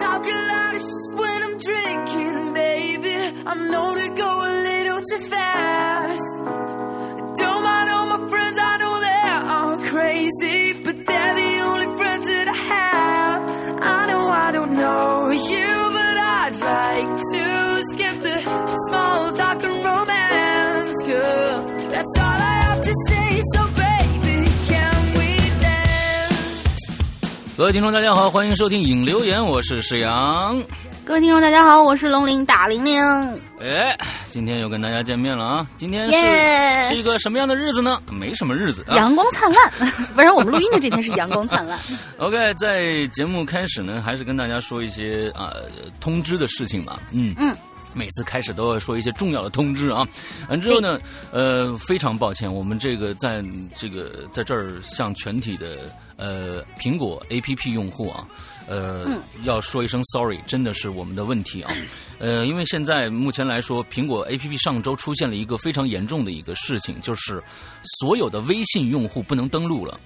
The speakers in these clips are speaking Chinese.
talk a lot of shit when I'm drinking, baby. I'm known to go a little too fast. 各位听众，大家好，欢迎收听影留言，我是石阳。各位听众，大家好，我是龙鳞大玲玲。哎，今天又跟大家见面了啊！今天是、耶是一个什么样的日子呢？没什么日子啊。阳光灿烂，不然我们录音的这天是阳光灿烂。OK，在节目开始呢，还是跟大家说一些啊、通知的事情吧。嗯嗯。每次开始都要说一些重要的通知啊，完之后呢，呃，非常抱歉，我们这个在这个在这儿向全体的呃苹果 APP 用户啊，呃，要说一声 sorry，真的是我们的问题啊，呃，因为现在目前来说，苹果 APP 上周出现了一个非常严重的一个事情，就是所有的微信用户不能登录了。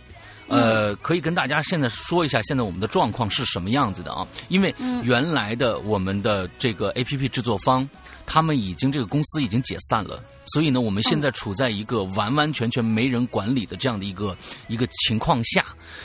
呃，可以跟大家现在说一下，现在我们的状况是什么样子的啊？因为原来的我们的这个 A P P 制作方，他们已经这个公司已经解散了，所以呢，我们现在处在一个完完全全没人管理的这样的一个一个情况下。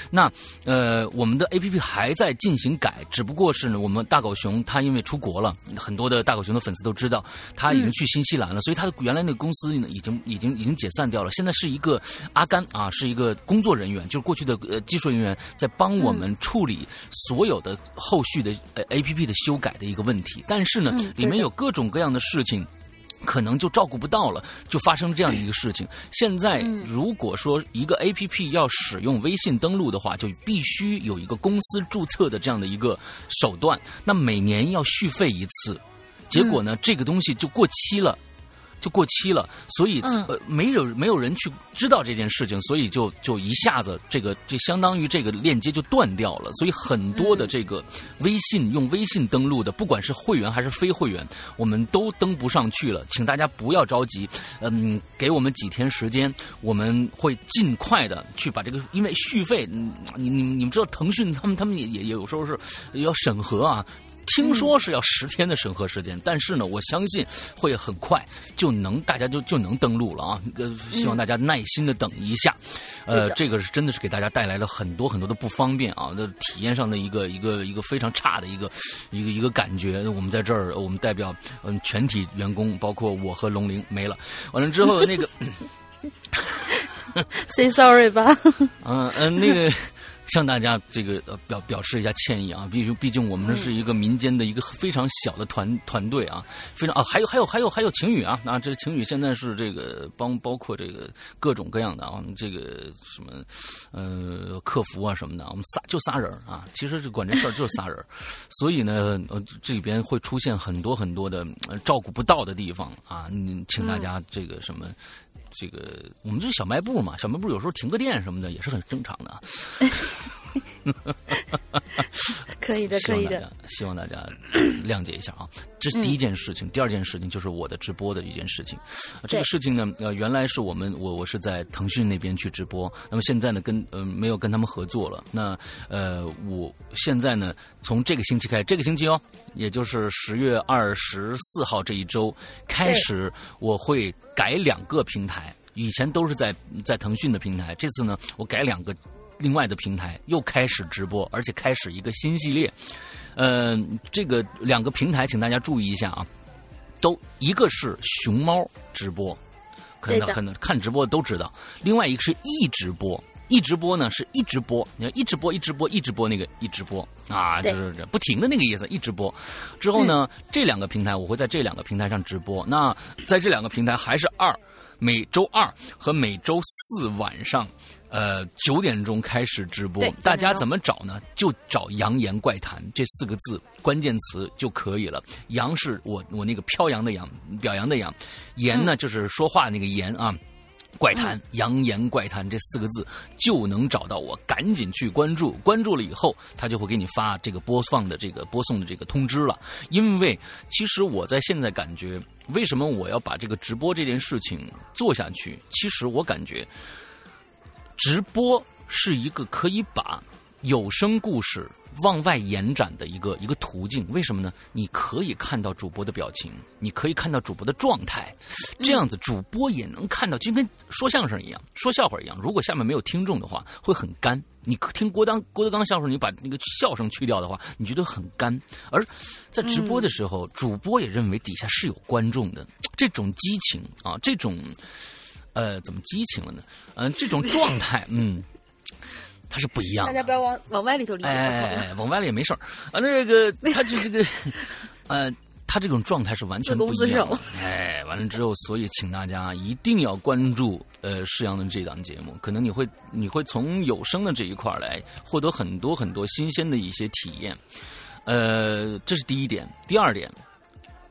那呃，我们的 A P P 还在进行改，只不过是呢，我们大狗熊他因为出国了，很多的大狗熊的粉丝都知道，他已经去新西兰了，所以他的原来那个公司呢，已经已经已经解散掉了。现在是一个阿甘啊，是一个工作人员，就是过去的呃技术人员，在帮我们处理所有的后续的呃 A P P 的修改的一个问题。但是呢，嗯里面有各种各样的事情。可能就照顾不到了，就发生这样的一个事情。现在如果说一个 A P P 要使用微信登录的话，就必须有一个公司注册的这样的一个手段，那每年要续费一次。结果呢，这个东西就过期了。就过期了，所以、嗯呃没有没有人去知道这件事情，所以就就一下子这个这相当于这个链接就断掉了，所以很多的这个微信、用微信登录的，不管是会员还是非会员，我们都登不上去了，请大家不要着急，嗯，给我们几天时间，我们会尽快的去把这个，因为续费，嗯你你你们知道腾讯他们他们也也也有时候是要审核啊。听说是要十天的审核时间，但是呢，我相信会很快就能大家就就能登录了啊！呃，希望大家耐心的等一下。呃，这个是真的是给大家带来了很多很多的不方便啊，的体验上的一个一个一个非常差的一个一个一个感觉。我们在这儿，我们代表嗯全体员工，包括我和龙玲没了。完了之后，那个 Say sorry 吧。嗯嗯，那个向大家这个呃表表示一下歉意啊，毕竟毕竟我们是一个民间的一个非常小的团团队啊，非常啊，还有还有还有还有晴雨啊，啊，这晴雨现在是这个帮包括这个各种各样的啊，这个什么呃客服啊什么的，我们仨就仨人啊，其实这管这事儿就是仨人，所以呢，呃这里边会出现很多很多的、呃照顾不到的地方啊，嗯，请大家这个什么。这个我们这小卖部嘛，小卖部有时候停个电什么的也是很正常的。可以的，可以的。希望大家谅解一下啊。这是第一件事情，第二件事情就是我的直播的一件事情。呃这个事情呢，呃，原来是我们我我是在腾讯那边去直播，那么现在呢，跟呃没有跟他们合作了。那呃，我现在呢，从这个星期开始，这个星期哦，也就是十月二十四号这一周开始，我会改两个平台。以前都是在在腾讯的平台，这次呢，我改两个另外的平台，又开始直播，而且开始一个新系列。呃，这个两个平台，请大家注意一下啊，都一个是熊猫直播，可能很多看直播的都知道，另外一个是一直播。一直播呢是一直播，你看一直播一直播一直播那个一直播啊，就是这不停的那个意思，一直播。之后呢，这两个平台我会在这两个平台上直播。那在这两个平台还是二，每周二和每周四晚上，呃九点钟开始直播。大家9点钟怎么找呢？就找“扬言怪谈”这四个字关键词就可以了。扬是我我那个飘扬的扬，表扬的扬；言呢就是说话那个言啊。怪谈，扬言怪谈这四个字就能找到我，赶紧去关注。关注了以后，他就会给你发这个播放的这个播送的这个通知了。因为其实我在现在感觉，为什么我要把这个直播这件事情做下去？其实我感觉，直播是一个可以把有声故事往外延展的一个一个途径。为什么呢？你可以看到主播的表情，你可以看到主播的状态，这样子主播也能看到，就跟说相声一样，说笑话一样。如果下面没有听众的话，会很干。你听郭当郭德纲笑声，你把那个笑声去掉的话，你觉得很干。而在直播的时候，主播也认为底下是有观众的，这种激情啊，这种呃，怎么激情了呢？嗯、这种状态，嗯，它是不一样的。大家不要往往歪里头理解。哎哎哎，往歪里也没事儿啊。那个 他就这个，呃，他这种状态是完全不一样。哎，完了之后，所以请大家一定要关注呃世阳的这档节目，可能你会你会从有声的这一块儿来获得很多很多新鲜的一些体验。呃，这是第一点。第二点，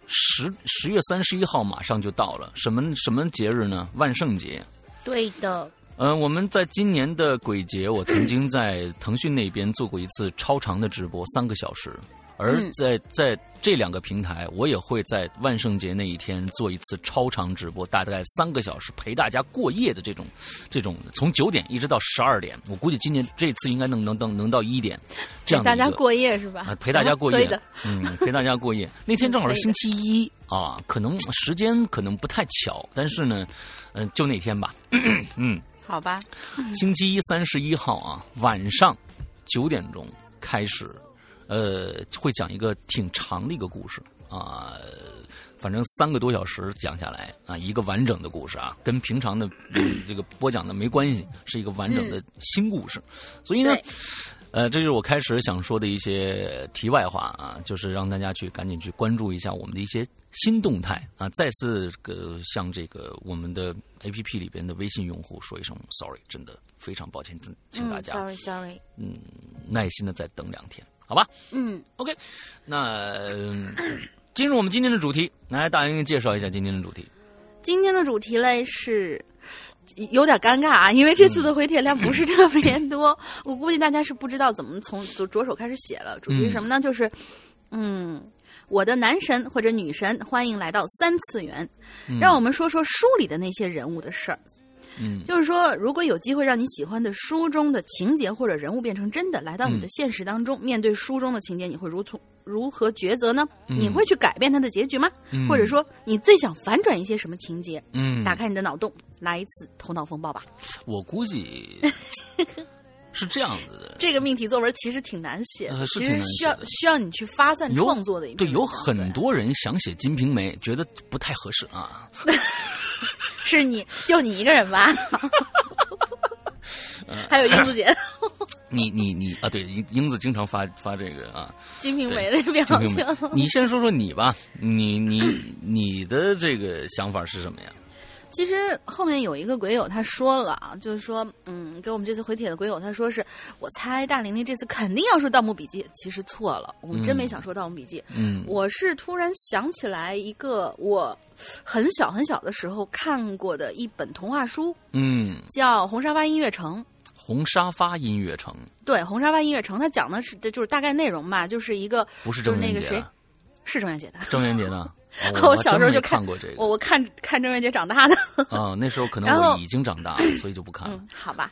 十十月三十一号马上就到了，什么什么节日呢？万圣节。对的，呃，我们在今年的鬼节，我曾经在腾讯那边做过一次超长的直播，三个小时。而嗯在在这两个平台，我也会在万圣节那一天做一次超长直播，大概三个小时，陪大家过夜的这种，这种从九点一直到十二点。我估计今年这次应该能能能能到一点，这样大家过夜是吧？啊，陪大家过夜嗯，陪大家过夜。那天正好是星期一啊，可能时间可能不太巧，但是呢，嗯、就那天吧，嗯，好吧？星期一三十一号啊，晚上九点钟开始，呃，会讲一个挺长的一个故事啊。反正三个多小时讲下来啊，一个完整的故事啊，跟平常的、嗯这个播讲的没关系，是一个完整的新故事。所以呢，呃，这就是我开始想说的一些题外话啊，就是让大家去赶紧去关注一下我们的一些新动态啊。再次呃向这个我们的 A P P 里边的微信用户说一声 sorry，真的非常抱歉，请大嗯家，sorry sorry，嗯耐心的再等两天，好吧嗯，？OK，那、嗯进入我们今天的主题，来大英介绍一下今天的主题。今天的主题嘞是有点尴尬啊，因为这次的回帖量不是特别多，我估计大家是不知道怎么从着着手开始写了。主题是什么呢？就是，嗯。我的男神或者女神，欢迎来到三次元。让我们说说书里的那些人物的事儿。嗯就是说，如果有机会让你喜欢的书中的情节或者人物变成真的，来到你嗯的现实当中，面对书中的情节，你会如从如何抉择呢？嗯你会去改变它的结局吗？嗯或者说，你最想反转一些什么情节？嗯，打开你的脑洞，来一次头脑风暴吧。我估计 是这样子的。这个命题作文其实挺难写的，其实需要需要你去发散创作的一对，有很多人想写《金瓶梅》，觉得不太合适啊。对 是你就你一个人吧？还有英子姐，你你你啊，对，英英子经常发发这个啊，《金瓶梅》的表情。。你先说说你吧，你你你的这个想法是什么呀？其实后面有一个鬼友他说了啊，就是说，嗯，给我们这次回帖的鬼友他说是，我猜大玲玲这次肯定要说《盗墓笔记》，其实错了，我们真没想说《盗墓笔记》嗯我是突然想起来一个我很小很小的时候看过的一本童话书，嗯，叫《红沙发音乐城》。红沙发音乐城对，《红沙发音乐城》它讲的是，这就是大概内容吧，就是一个不是就郑渊洁是那个谁，是郑渊洁的。郑渊洁呢？我哦小时候就看过这个我我看看郑渊洁长大的。啊，那时候可能我已经长大了，所以就不看了。嗯，好吧，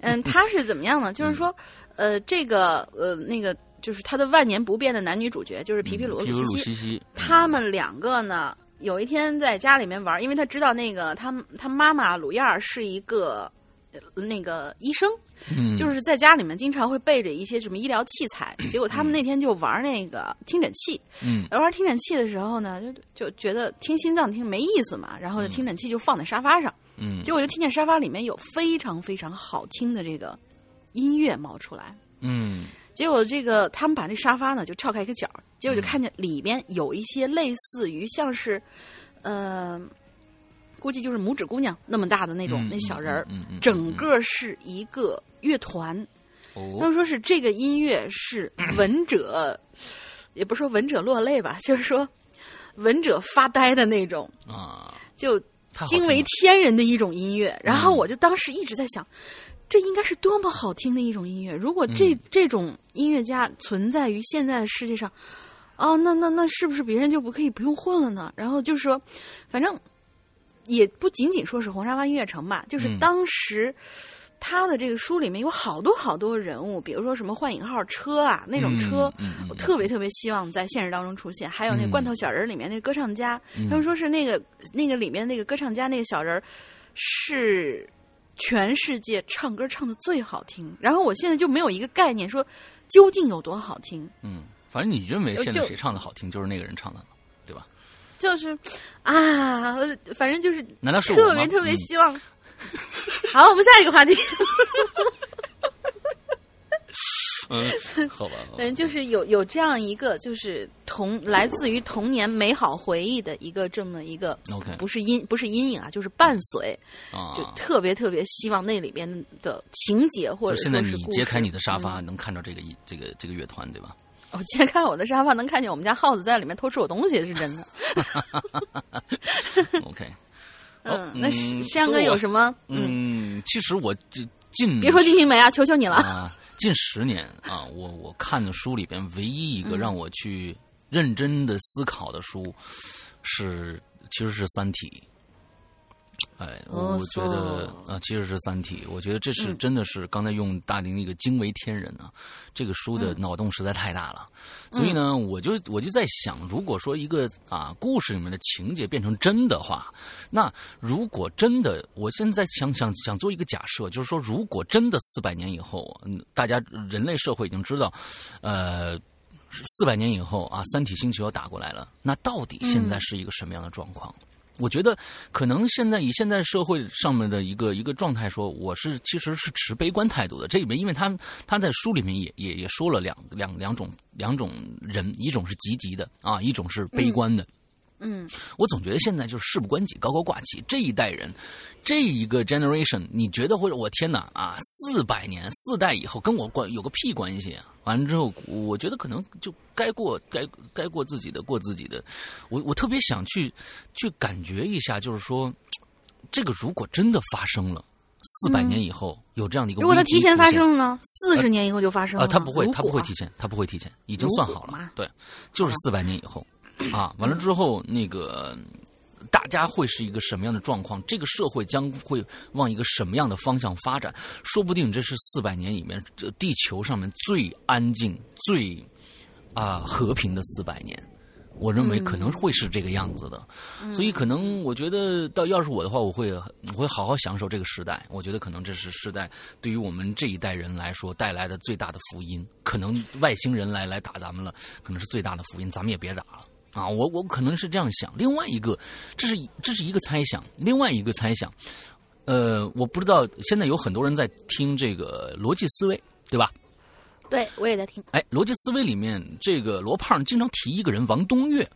嗯，他是怎么样呢？就是说，呃，这个呃那个就是他的万年不变的男女主角，就是皮皮鲁和皮鲁西西，西西，他们两个呢，有一天在家里面玩，因为他知道那个他他妈妈鲁燕儿是一个。那个医生，就是在家里面经常会备着一些什么医疗器材，结果他们那天就玩那个听诊器，嗯玩听诊器的时候呢，就就觉得听心脏听没意思嘛，然后听诊器就放在沙发上，嗯结果就听见沙发里面有非常非常好听的这个音乐冒出来。嗯结果这个他们把那沙发呢就撬开一个角，结果就看见里边有一些类似于像是，呃，估计就是拇指姑娘那么大的那种、嗯那小人儿，整个是一个乐团。他哦们说是这个音乐是闻者，也不是说闻者落泪吧，就是说闻者发呆的那种，啊，就惊为天人的一种音乐。然后嗯我就当时一直在想，这应该是多么好听的一种音乐。如果这、嗯这种音乐家存在于现在的世界上，哦，那那那是不是别人就不可以不用混了呢？然后就是说，反正也不仅仅说是红沙发音乐城吧，就是嗯当时。他的这个书里面有好多好多人物，比如说什么幻影号车啊那种车，嗯嗯嗯我特别特别希望在现实当中出现。还有那个罐头小人里面那个歌唱家，嗯他们说是那个那个里面那个歌唱家那个小人是全世界唱歌唱的最好听。然后我现在就没有一个概念说究竟有多好听，嗯，反正你认为现在谁唱的好听，就是那个人唱的？就是啊，反正就是难道是我特别特别嗯希望。好，我们下一个话题。嗯，好吧，好吧嗯，就是有有这样一个，就是童来自于童年美好回忆的一个这么一个 OK 不是阴不是阴影啊，就是伴随，啊，就特别特别希望那里边的情节或就者现在你揭开你的沙发，嗯能看到这个一这个这个乐团，对吧？我今天看我的沙发，能看见我们家耗子在里面偷吃我东西，是真的。OK，嗯，那山哥有什么？嗯，嗯，其实我这近别说《金瓶梅》啊，求求你了。啊，近十年啊，我我看的书里边唯一一个让我去认真的思考的书是，其实是《三体》。哎，我觉得嗖啊，其实是《三体》，我觉得这是嗯。真的是刚才用大林那个惊为天人啊，这个书嗯。的脑洞实在太大了，所以呢，我就我就在想，如果说一个啊故事里面的情节变成真的话，那如果真的，我现在想想想做一个假设，就是说，如果真的四百年以后，嗯，大家人类社会已经知道，呃，四百年以后啊，三体星球要打过来了，那到底现在是一个什么样的状况？我觉得可能现在以现在社会上面的一个一个状态说，我是其实是持悲观态度的。这里面，因为他他在书里面也也也说了两两两种两种人，一种是积极的啊，一种是悲观的。嗯我总觉得现在就是事不关己，高高挂起。这一代人，这一个 generation，你觉得或者？我天哪啊！四百年四代以后跟我关有个屁关系啊！完了之后，我觉得可能就该过该该过自己的，过自己的。我我特别想去去感觉一下，就是说，这个如果真的发生了，四百年以后、有这样的一个，如果它提前发生了呢？四十年以后就发生了啊，吗。他不会，如他不会提前，他不会提前，已经算好了对，就是四百年以后啊，完了之后那个。大家会是一个什么样的状况？这个社会将会往一个什么样的方向发展？说不定这是四百年里面这地球上面最安静、最啊、和平的四百年。我认为可能会是这个样子的，所以可能我觉得，到要是我的话，我会我会好好享受这个时代。我觉得可能这是时代对于我们这一代人来说带来的最大的福音。可能外星人来来打咱们了，可能是最大的福音，咱们也别打了啊！我我可能是这样想。另外一个，这是这是一个猜想，另外一个猜想，呃，我不知道现在有很多人在听这个逻辑思维，对吧？对我也在听。哎，逻辑思维里面，这个罗胖经常提一个人王东岳，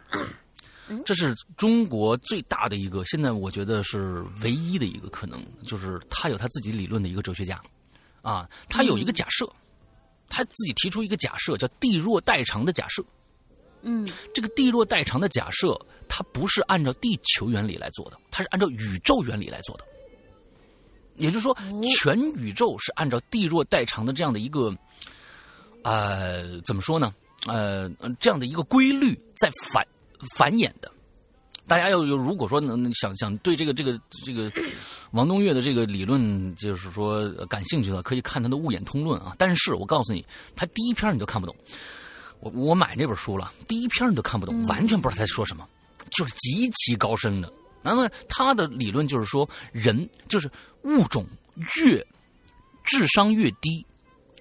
这是中国最大的一个，现在我觉得是唯一的一个可能，就是他有他自己理论的一个哲学家，啊，他有一个假设，他自己提出一个假设，叫地弱代偿的假设。嗯这个地弱代偿的假设，它不是按照地球原理来做的，它是按照宇宙原理来做的。也就是说，全宇宙是按照地弱代偿的这样的一个，呃，怎么说呢？呃，这样的一个规律在繁繁衍的。大家要有如果说能想想对这个这个这个王东岳的这个理论，就是说呃感兴趣的，可以看他的《物演通论》啊。但是我告诉你，他第一篇你就看不懂。我我买这本书了，第一篇你都看不懂，完全不知道他在说什么，就是极其高深的。那么他的理论就是说，人就是物种越智商越低，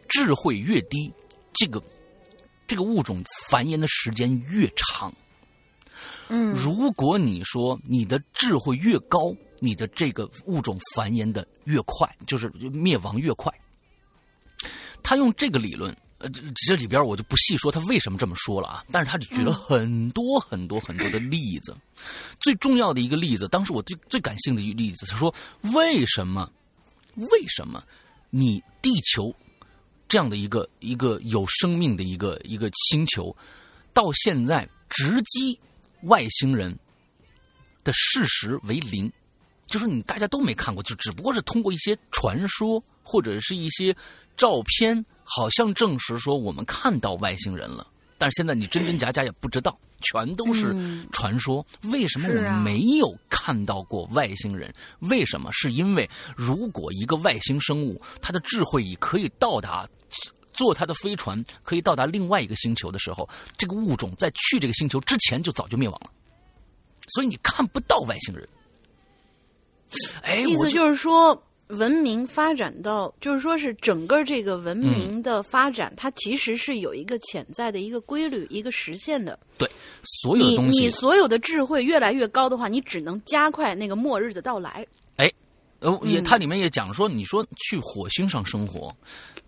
智慧越低，这个这个物种繁衍的时间越长。嗯如果你说你的智慧越高，你的这个物种繁衍的越快，就是灭亡越快。他用这个理论，呃，这这里边我就不细说他为什么这么说了啊，但是他就举了很多很多很多的例子。最重要的一个例子，当时我最最感兴趣的一个例子他说，为什么为什么你地球这样的一个一个有生命的一个一个星球，到现在直击外星人的事实为零，就是你大家都没看过，就只不过是通过一些传说或者是一些照片，好像证实说我们看到外星人了，但是现在你真真假假也不知道，全都是嗯传说。为什么我们没有看到过外星人？为什么？是因为如果一个外星生物，它的智慧已可以到达。坐它的飞船可以到达另外一个星球的时候，这个物种在去这个星球之前就早就灭亡了，所以你看不到外星人。哎，我意思就是说，文明发展到，就是说是整个这个文明的发展，它其实是有一个潜在的一个规律，一个实现的。对所有的你你东西，所有的智慧越来越高的话，你只能加快那个末日的到来。哎呃，也嗯它里面也讲说，你说去火星上生活，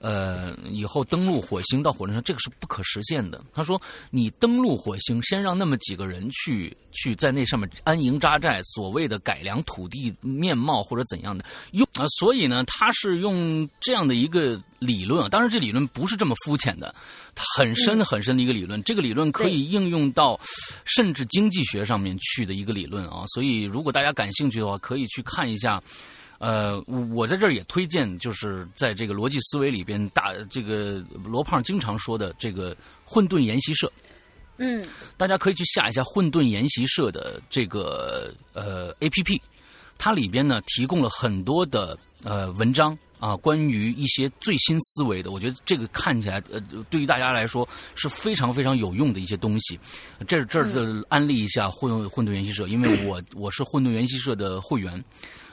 呃，以后登陆火星到火星上，这个是不可实现的。他说，你登陆火星，先让那么几个人去去在那上面安营扎寨，所谓的改良土地面貌或者怎样的用啊、所以呢，他是用这样的一个理论啊，当然这理论不是这么肤浅的，很深很深的一个理论。这个理论可以应用到甚至经济学上面去的一个理论啊。所以如果大家感兴趣的话，可以去看一下。呃，我我在这儿也推荐，就是在这个逻辑思维里边，大这个罗胖经常说的这个混沌研习社，嗯大家可以去下一下混沌研习社的这个呃 A P P，它里边呢提供了很多的呃文章啊，关于一些最新思维的，我觉得这个看起来呃对于大家来说是非常非常有用的一些东西。这这儿就安利一下混混沌研习社，因为我我是混沌研习社的会员。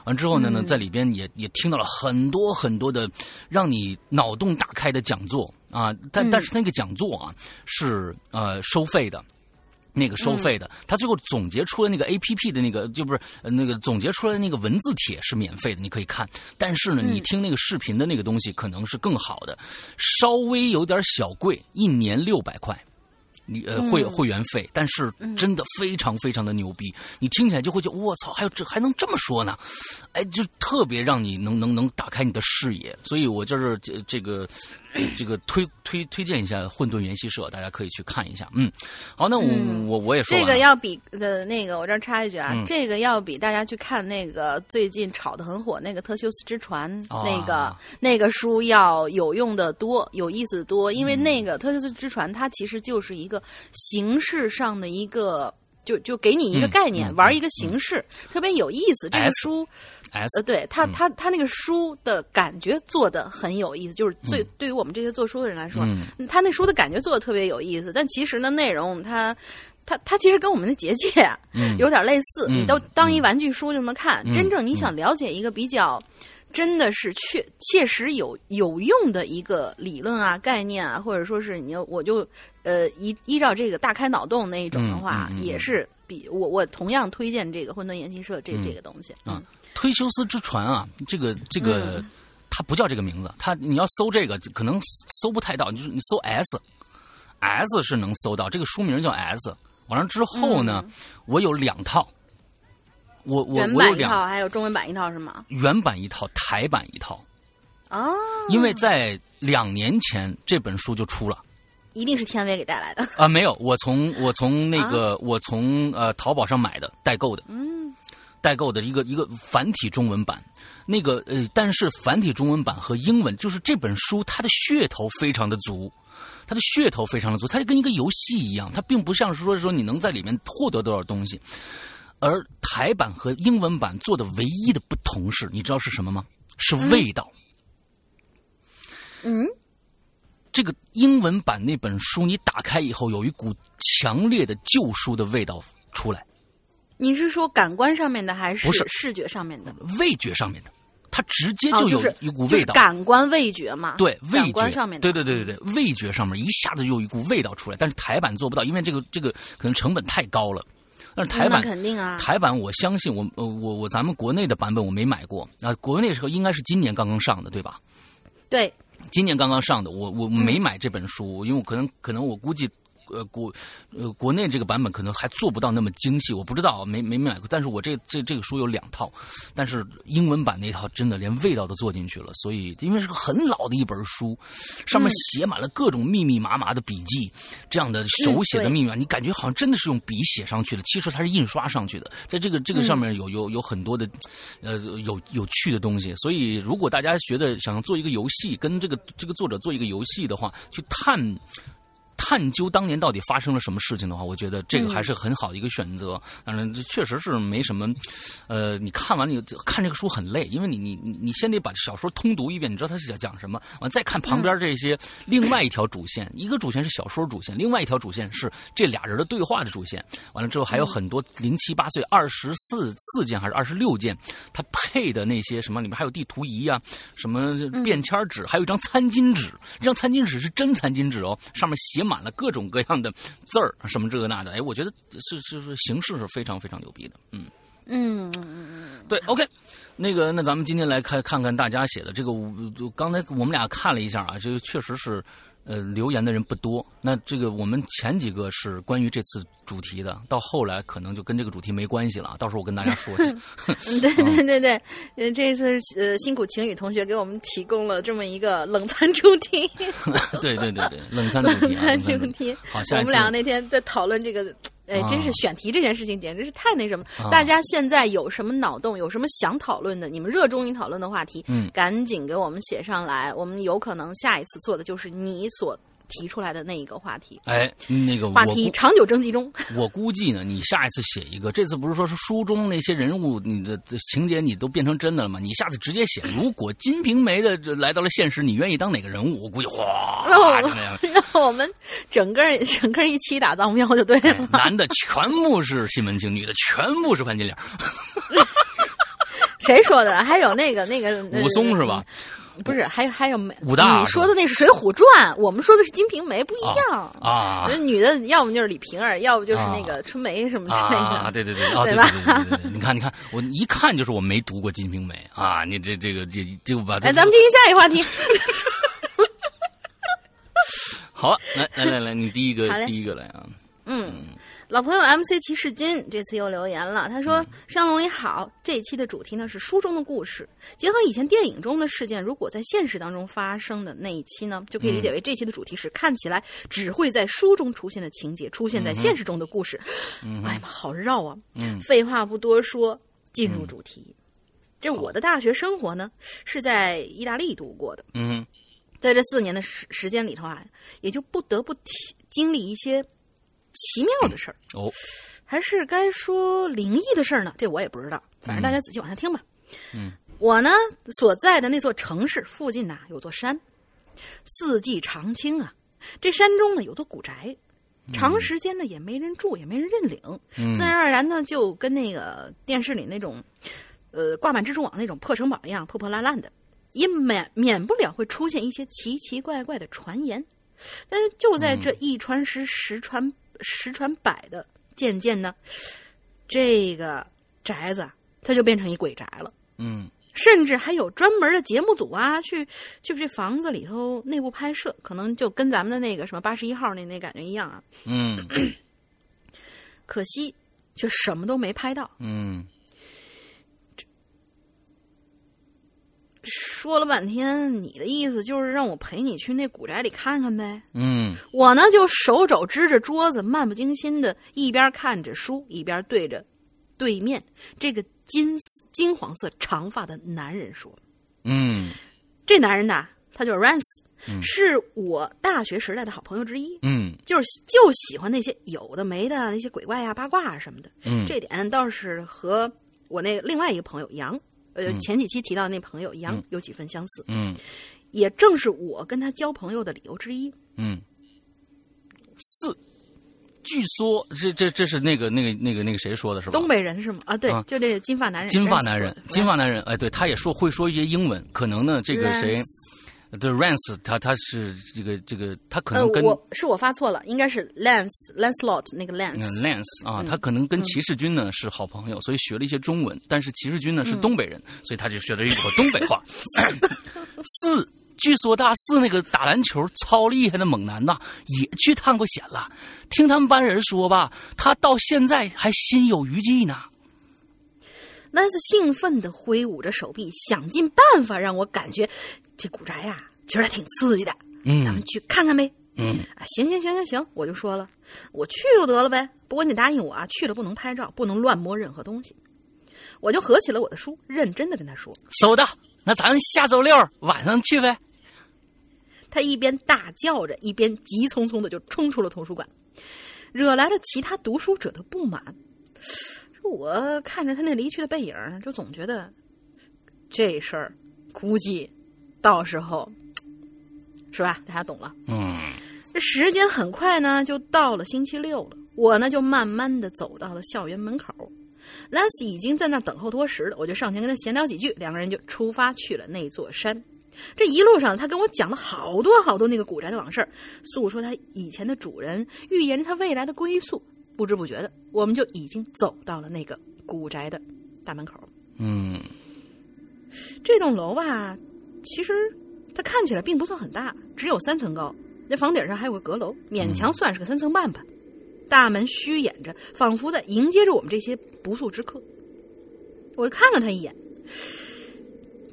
完之后呢，呢在里边也也听到了很多很多的让你脑洞大开的讲座啊，但但是那个讲座啊是呃收费的。那个收费的，他最后总结出来那个 A P P 的那个，就不是呃那个总结出来那个文字帖是免费的，你可以看。但是呢，你听那个视频的那个东西可能是更好的，稍微有点小贵，一年六百块。你呃会会员费，但是真的非常非常的牛逼，你听起来就会觉得我操，还有这还能这么说呢？哎，就特别让你能能能打开你的视野，所以我就是这这个这个推推推荐一下混沌研习社，大家可以去看一下。嗯，好，那我、嗯。我我也说这个要比的那个，我这儿插一句啊，嗯。这个要比大家去看那个最近炒的很火那个《特修斯之船》啊。那个那个书要有用的多，有意思的多，因为那个《特修斯之船》它其实就是一个形式上的一个。就就给你一个嗯概念，嗯玩一个形式，特别有意思。这个书，S 呃，对他嗯他他那个书的感觉做的很有意思，就是最、对于我们这些做书的人来说，嗯他那书的感觉做的特别有意思，但其实呢，内容他。它它其实跟我们的结界有点类似，嗯你都当一玩具书就能看。嗯真正你想了解一个比较真的是确切实有有用的一个理论啊、概念啊，或者说是你要我就呃依依照这个大开脑洞那一种的话，嗯嗯嗯也是比我我同样推荐这个混沌研习社这、嗯这个东西。啊，忒修斯之船啊，这个这个、嗯它不叫这个名字，它你要搜这个可能搜不太到，就是你搜 S，S 是能搜到，这个书名叫 S。完了之后呢，我有两套，我我原我有两套，还有中文版一套是吗？原版一套，台版一套，哦，因为在两年前这本书就出了。一定是天威给带来的。啊，没有，我从我从那个、我从呃淘宝上买的代购的，嗯，代购的一个一个繁体中文版，那个呃，但是繁体中文版和英文，就是这本书它的噱头非常的足，它的噱头非常的足，它就跟一个游戏一样，它并不像是说说你能在里面获得多少东西，而台版和英文版做的唯一的不同是，你知道是什么吗？是味道。嗯，这个英文版那本书，你打开以后有一股强烈的旧书的味道出来，你是说感官上面的还是不是视觉上面的？味觉上面的，它直接哦，就有一股味道。感官味觉嘛。对味感觉官上面的。对对对对对，味觉上面一下子就有一股味道出来，但是台版做不到，因为这个这个可能成本太高了。但是台版肯定啊。台版我相信我呃我我咱们国内的版本我没买过啊，国内时候应该是今年刚刚上的对吧？对，今年刚刚上的，我我嗯没买这本书，因为我可能可能我估计，呃国呃国内这个版本可能还做不到那么精细，我不知道，没没买过。但是我这这这个书有两套，但是英文版那套真的连味道都做进去了，所以因为是个很老的一本书，上面嗯写满了各种密密麻麻的笔记，这样的手写的对密码，你感觉好像真的是用笔写上去的，其实它是印刷上去的，在这个这个上面有有有很多的，呃，有有趣的东西。所以，如果大家觉得想做一个游戏，跟这个这个作者做一个游戏的话，去探探究当年到底发生了什么事情的话，我觉得这个还是很好的一个选择。当然，这确实是没什么，呃，你看完你看这个书很累，因为你你你你先得把小说通读一遍，你知道他是讲讲什么，完再看旁边这些另外一条主线，一个主线是小说主线，另外一条主线是这俩人的对话的主线。完了之后还有很多零七八碎二十四四件还是二十六件，他配的那些什么里面还有地图仪啊，什么便签纸，还有一张餐巾纸，这张餐巾纸是真餐巾纸哦，上面写满了各种各样的字儿，什么这个那的。哎，我觉得是是是形式是非常非常牛逼的，嗯。嗯嗯嗯对，OK，那个，那咱们今天来看看看大家写的这个，刚才我们俩看了一下啊，这个确实是，呃，留言的人不多。那这个我们前几个是关于这次主题的，到后来可能就跟这个主题没关系了。到时候我跟大家说。嗯，对对对对，呃，这次呃辛苦晴雨同学给我们提供了这么一个冷餐主题。对对对对，冷餐主题。冷餐主题。好，下我们俩那天在讨论这个。哎，真是选题这件事情简直是太那什么！大家现在有什么脑洞，有什么想讨论的，你们热衷于讨论的话题，嗯，赶紧给我们写上来。我们有可能下一次做的就是你所提出来的那一个话题。哎，那个话题长久征集中。我估计呢，你下一次写一个，这次不是说是书中那些人物，你的情节你都变成真的了吗？你下次直接写，如果《金瓶梅》的来到了现实，你愿意当哪个人物？我估计哗，就 那我们整个整个一期打藏喵就对了。男的全部是西门庆，女的全部是潘金莲。谁说的？还有那个那个武松是吧？不是，还有还有没？武大你说的那是《水浒传》，我们说的是《金瓶梅》，不一样啊。女的要么就是李瓶儿，要不就是那个春梅什么之类的。啊，对对对，对吧？你看，你看，我一看就是我没读过《金瓶梅》啊！你这这个这这个把……哎，咱们进行下一个话题。好，来来来来，你第一个第一个来啊。嗯。老朋友 MC 骑士君这次又留言了，他说：“上龙你好，这一期的主题呢是书中的故事，结合以前电影中的事件，如果在现实当中发生的那一期呢，就可以理解为这期的主题是看起来只会在书中出现的情节出现在现实中的故事。”哎呀妈，好绕啊！嗯，废话不多说，进入主题。这我的大学生活呢是在意大利度过的。嗯，在这四年的时时间里头啊，也就不得不体经历一些。奇妙的事儿哦，还是该说灵异的事儿呢？这我也不知道，反正大家仔细往下听吧。嗯，我呢所在的那座城市附近呐有座山，四季常青啊。这山中呢有座古宅，长时间呢也没人住，也没人认领，自然而然呢就跟那个电视里那种呃挂满蜘蛛网那种破城堡一样破破烂烂的，也免免不了会出现一些奇奇怪怪的传言。但是就在这一传十，十传。十传百的，渐渐的，这个宅子它就变成一鬼宅了。嗯，甚至还有专门的节目组啊，去去这房子里头内部拍摄，可能就跟咱们的那个什么八十一号那那感觉一样啊。嗯，可惜却什么都没拍到。嗯。说了半天，你的意思就是让我陪你去那古宅里看看呗？嗯，我呢就手肘支着桌子，漫不经心的一边看着书，一边对着对面这个金金黄色长发的男人说：“嗯，这男人呐，他叫 Rance，是我大学时代的好朋友之一。嗯，就是就喜欢那些有的没的那些鬼怪呀、八卦啊什么的。嗯，这点倒是和我那另外一个朋友杨。”呃，前几期提到那朋友一样有几分相似，嗯，也正是我跟他交朋友的理由之一。嗯，四，据说这这这是那个那个那个那个谁说的是吧？东北人是吗？啊，对，就这个金发男人。金发男人，金发男人，哎，对，他也说会说一些英文，可能呢，这个谁？对，Rance，他他是这个这个，他可能跟我是我发错了，应该是 Lance Lancelot 那个 Lance。Lance 啊，他可能跟骑士军呢是好朋友，所以学了一些中文。但是骑士军呢是东北人，所以他就学了一口东北话。四，据说大四那个打篮球超厉害的猛男呐，也去探过险了。听他们班人说吧，他到现在还心有余悸呢。Lance 兴奋的挥舞着手臂，想尽办法让我感觉。这古宅呀，其实还挺刺激的。嗯，咱们去看看呗。嗯，啊，行行行行行，我就说了，我去就得了呗。不过你答应我啊，去了不能拍照，不能乱摸任何东西。我就合起了我的书，认真的跟他说：“收到。那咱下周六晚上去呗。”他一边大叫着，一边急匆匆的就冲出了图书馆，惹来了其他读书者的不满。我看着他那离去的背影，就总觉得这事儿估计到时候是吧？大家懂了。嗯这时间很快呢，就到了星期六了。我呢，就慢慢的走到了校园门口。兰斯已经在那儿等候多时了，我就上前跟他闲聊几句，两个人就出发去了那座山。这一路上，他跟我讲了好多好多那个古宅的往事，诉说他以前的主人，预言着他未来的归宿。不知不觉的，我们就已经走到了那个古宅的大门口。嗯这栋楼吧，其实它看起来并不算很大，只有三层高。那房顶上还有个阁楼，勉强算是个三层半吧。大门虚掩着，仿佛在迎接着我们这些不速之客。我看了他一眼，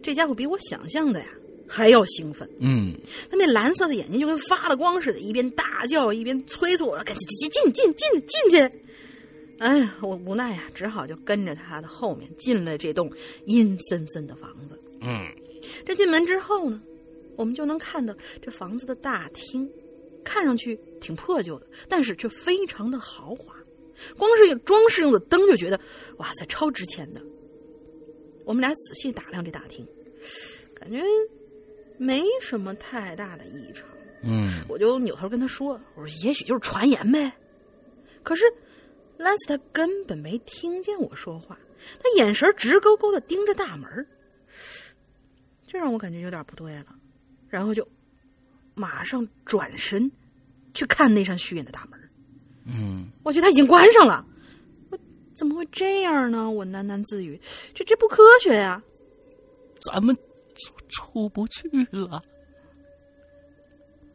这家伙比我想象的呀还要兴奋。嗯他那蓝色的眼睛就跟发了光似的，一边大叫一边催促我：“赶紧进进进进进去！”哎呀，我无奈呀，只好就跟着他的后面进了这栋阴森森的房子。嗯这进门之后呢，我们就能看到这房子的大厅，看上去挺破旧的，但是却非常的豪华。光是装饰用的灯就觉得，哇塞，超值钱的。我们俩仔细打量这大厅，感觉没什么太大的异常。嗯我就扭头跟他说：“我说也许就是传言呗。”可是兰斯他根本没听见我说话，他眼神直勾勾的盯着大门儿这让我感觉有点不对了，然后就马上转身去看那扇虚掩的大门嗯我觉得他已经关上了，我怎么会这样呢？我喃喃自语：“这这不科学呀、咱们出出不去了。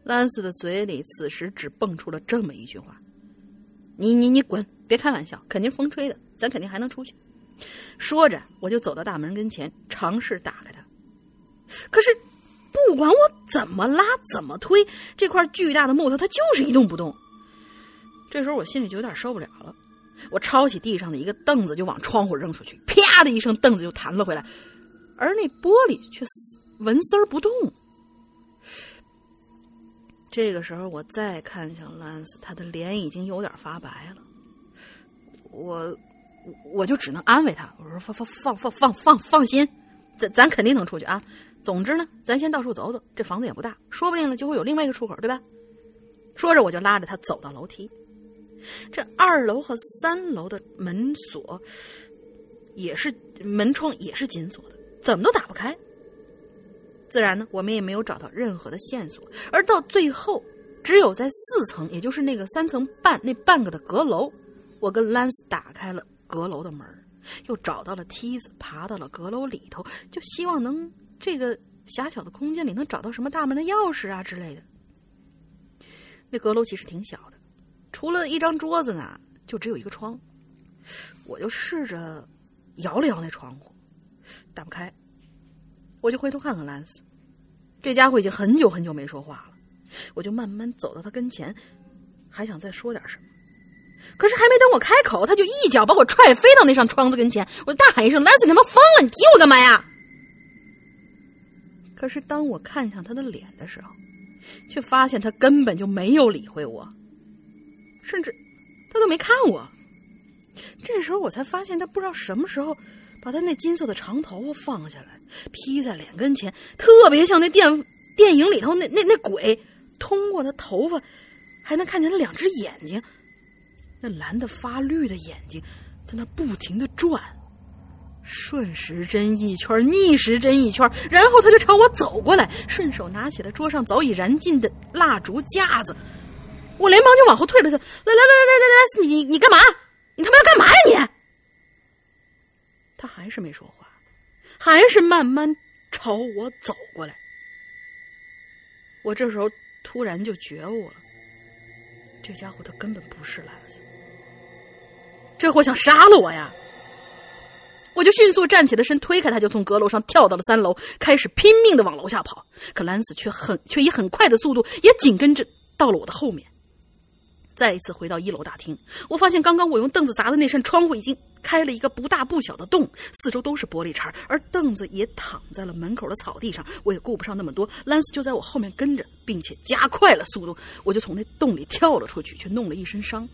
兰斯的嘴里此时只蹦出了这么一句话：“你你你滚！别开玩笑，肯定是风吹的，咱肯定还能出去。”说着，我就走到大门跟前，尝试打开它。可是，不管我怎么拉、怎么推，这块巨大的木头它就是一动不动。这时候我心里就有点受不了了，我抄起地上的一个凳子就往窗户扔出去，啪的一声，凳子就弹了回来，而那玻璃却纹丝儿不动。这个时候，我再看向兰斯，他的脸已经有点发白了。我，我就只能安慰他，我说放放放放放放放心，咱咱肯定能出去啊。总之呢，咱先到处走走，这房子也不大，说不定呢就会有另外一个出口，对吧？说着，我就拉着他走到楼梯。这二楼和三楼的门锁也是门窗也是紧锁的，怎么都打不开。自然呢，我们也没有找到任何的线索，而到最后，只有在四层，也就是那个三层半那半个的阁楼，我跟兰斯打开了阁楼的门，又找到了梯子，爬到了阁楼里头，就希望能这个狭小的空间里能找到什么大门的钥匙啊之类的。那阁楼其实挺小的，除了一张桌子呢，就只有一个窗。我就试着摇了摇那窗户，打不开。我就回头看看兰斯，这家伙已经很久很久没说话了。我就慢慢走到他跟前，还想再说点什么，可是还没等我开口，他就一脚把我踹飞到那扇窗子跟前。我就大喊一声：“兰斯，你他妈疯了！你踢我干嘛呀？”可是当我看向他的脸的时候，却发现他根本就没有理会我，甚至他都没看我。这时候我才发现，他不知道什么时候把他那金色的长头发放下来，披在脸跟前，特别像那电电影里头那那那鬼。通过他头发，还能看见他两只眼睛，那蓝的发绿的眼睛在那不停的转，顺时针一圈，逆时针一圈，然后他就朝我走过来，顺手拿起了桌上早已燃尽的蜡烛架子，我连忙就往后退了退。来来来来来来来，你你干嘛？你他妈要干嘛呀你？他还是没说话，还是慢慢朝我走过来。我这时候突然就觉悟了，这家伙他根本不是兰斯，这货想杀了我呀！我就迅速站起了身，推开他，就从阁楼上跳到了三楼，开始拼命的往楼下跑。可兰斯却很却以很快的速度也紧跟着到了我的后面。再一次回到一楼大厅，我发现刚刚我用凳子砸的那扇窗户已经开了一个不大不小的洞，四周都是玻璃碴，而凳子也躺在了门口的草地上。我也顾不上那么多，兰斯就在我后面跟着，并且加快了速度，我就从那洞里跳了出去，却弄了一身伤。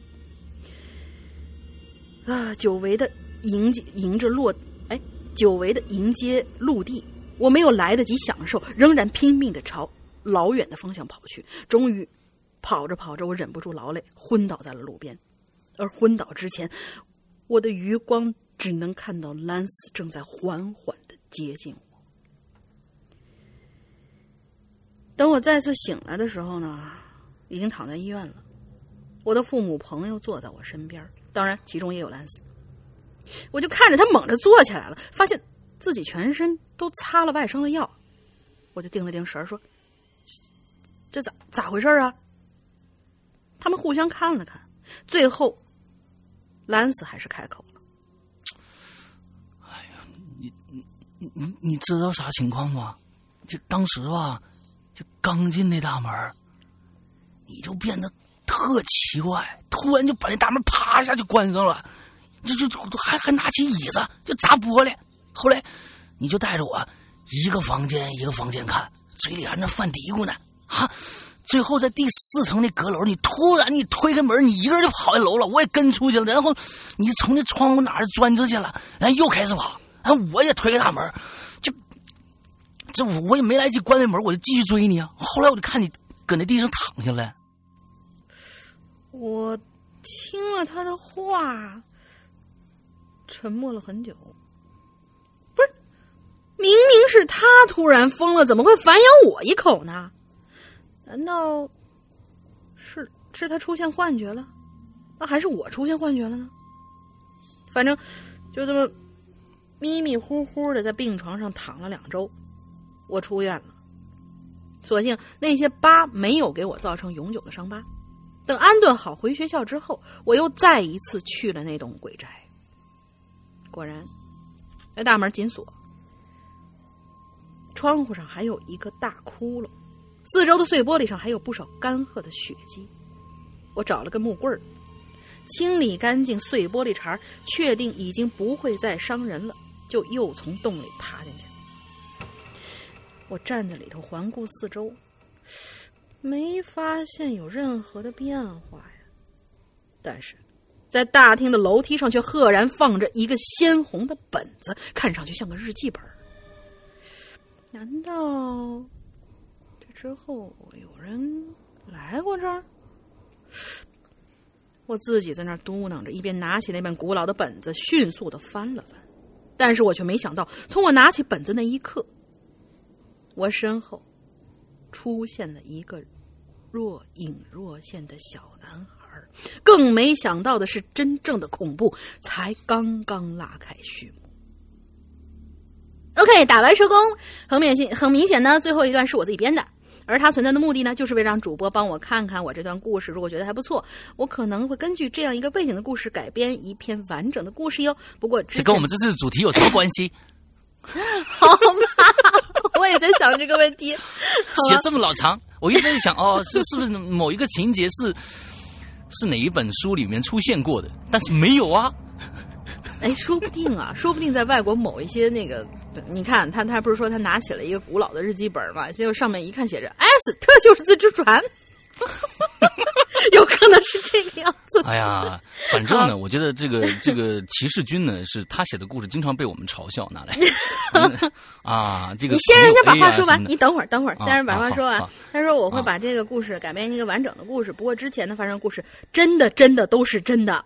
啊，久违的迎接迎着落，哎，久违的迎接陆地，我没有来得及享受，仍然拼命的朝老远的方向跑去，终于。跑着跑着，我忍不住劳累，昏倒在了路边。而昏倒之前，我的余光只能看到兰斯正在缓缓的接近我。等我再次醒来的时候呢，已经躺在医院了。我的父母朋友坐在我身边，当然其中也有兰斯。我就看着他猛着坐起来了，发现自己全身都擦了外伤的药，我就定了定神说：“这咋咋回事啊？”他们互相看了看，最后，兰斯还是开口了：“哎呀，你你你你知道啥情况吗？就当时吧，就刚进那大门，你就变得特奇怪，突然就把那大门啪一下就关上了，就就还还拿起椅子就砸玻璃。后来，你就带着我一个房间一个房间看，嘴里还那犯嘀咕呢，啊！”最后在第四层那阁楼，你突然你推开门，你一个人就跑下楼了，我也跟出去了。然后你从那窗户哪儿钻出去了，然后又开始跑，然后我也推开大门，就这我也没来得及关那门，我就继续追你啊。后来我就看你搁那地上躺下了，我听了他的话，沉默了很久。不是，明明是他突然疯了，怎么会反咬我一口呢？难道是是他出现幻觉了？那还是我出现幻觉了呢？反正就这么迷迷糊糊的在病床上躺了两周，我出院了。所幸那些疤没有给我造成永久的伤疤。等安顿好回学校之后，我又再一次去了那栋鬼宅。果然，那大门紧锁，窗户上还有一个大窟窿。四周的碎玻璃上还有不少干涸的血迹，我找了个木棍儿，清理干净碎玻璃碴确定已经不会再伤人了，就又从洞里爬进去。我站在里头环顾四周，没发现有任何的变化呀。但是，在大厅的楼梯上却赫然放着一个鲜红的本子，看上去像个日记本。难道这？之后有人来过这儿，我自己在那儿嘟囔着，一边拿起那本古老的本子，迅速的翻了翻。但是我却没想到，从我拿起本子那一刻，我身后出现了一个若隐若现的小男孩。更没想到的是，真正的恐怖才刚刚拉开序幕。OK，打完收工，很明显，很明显呢，最后一段是我自己编的。而它存在的目的呢，就是为了让主播帮我看看我这段故事。如果觉得还不错，我可能会根据这样一个背景的故事改编一篇完整的故事哟。不过这跟我们这次主题有什么关系？好吧，我也在想这个问题。写这么老长，我一直在想哦，是是不是某一个情节是是哪一本书里面出现过的？但是没有啊。哎，说不定啊，说不定在外国某一些那个。你看他，他不是说他拿起了一个古老的日记本嘛？结果上面一看写着 “S 特修斯之船”，有可能是这个样子。哎呀，反正呢，我觉得这个这个骑士军呢，是他写的故事，经常被我们嘲笑拿来 啊。这个你先让人家把话说完，你等会儿，等会儿，先让把话说完。他说我会把这个故事改编一个完整的故事，不过之前的发生故事真的真的都是真的。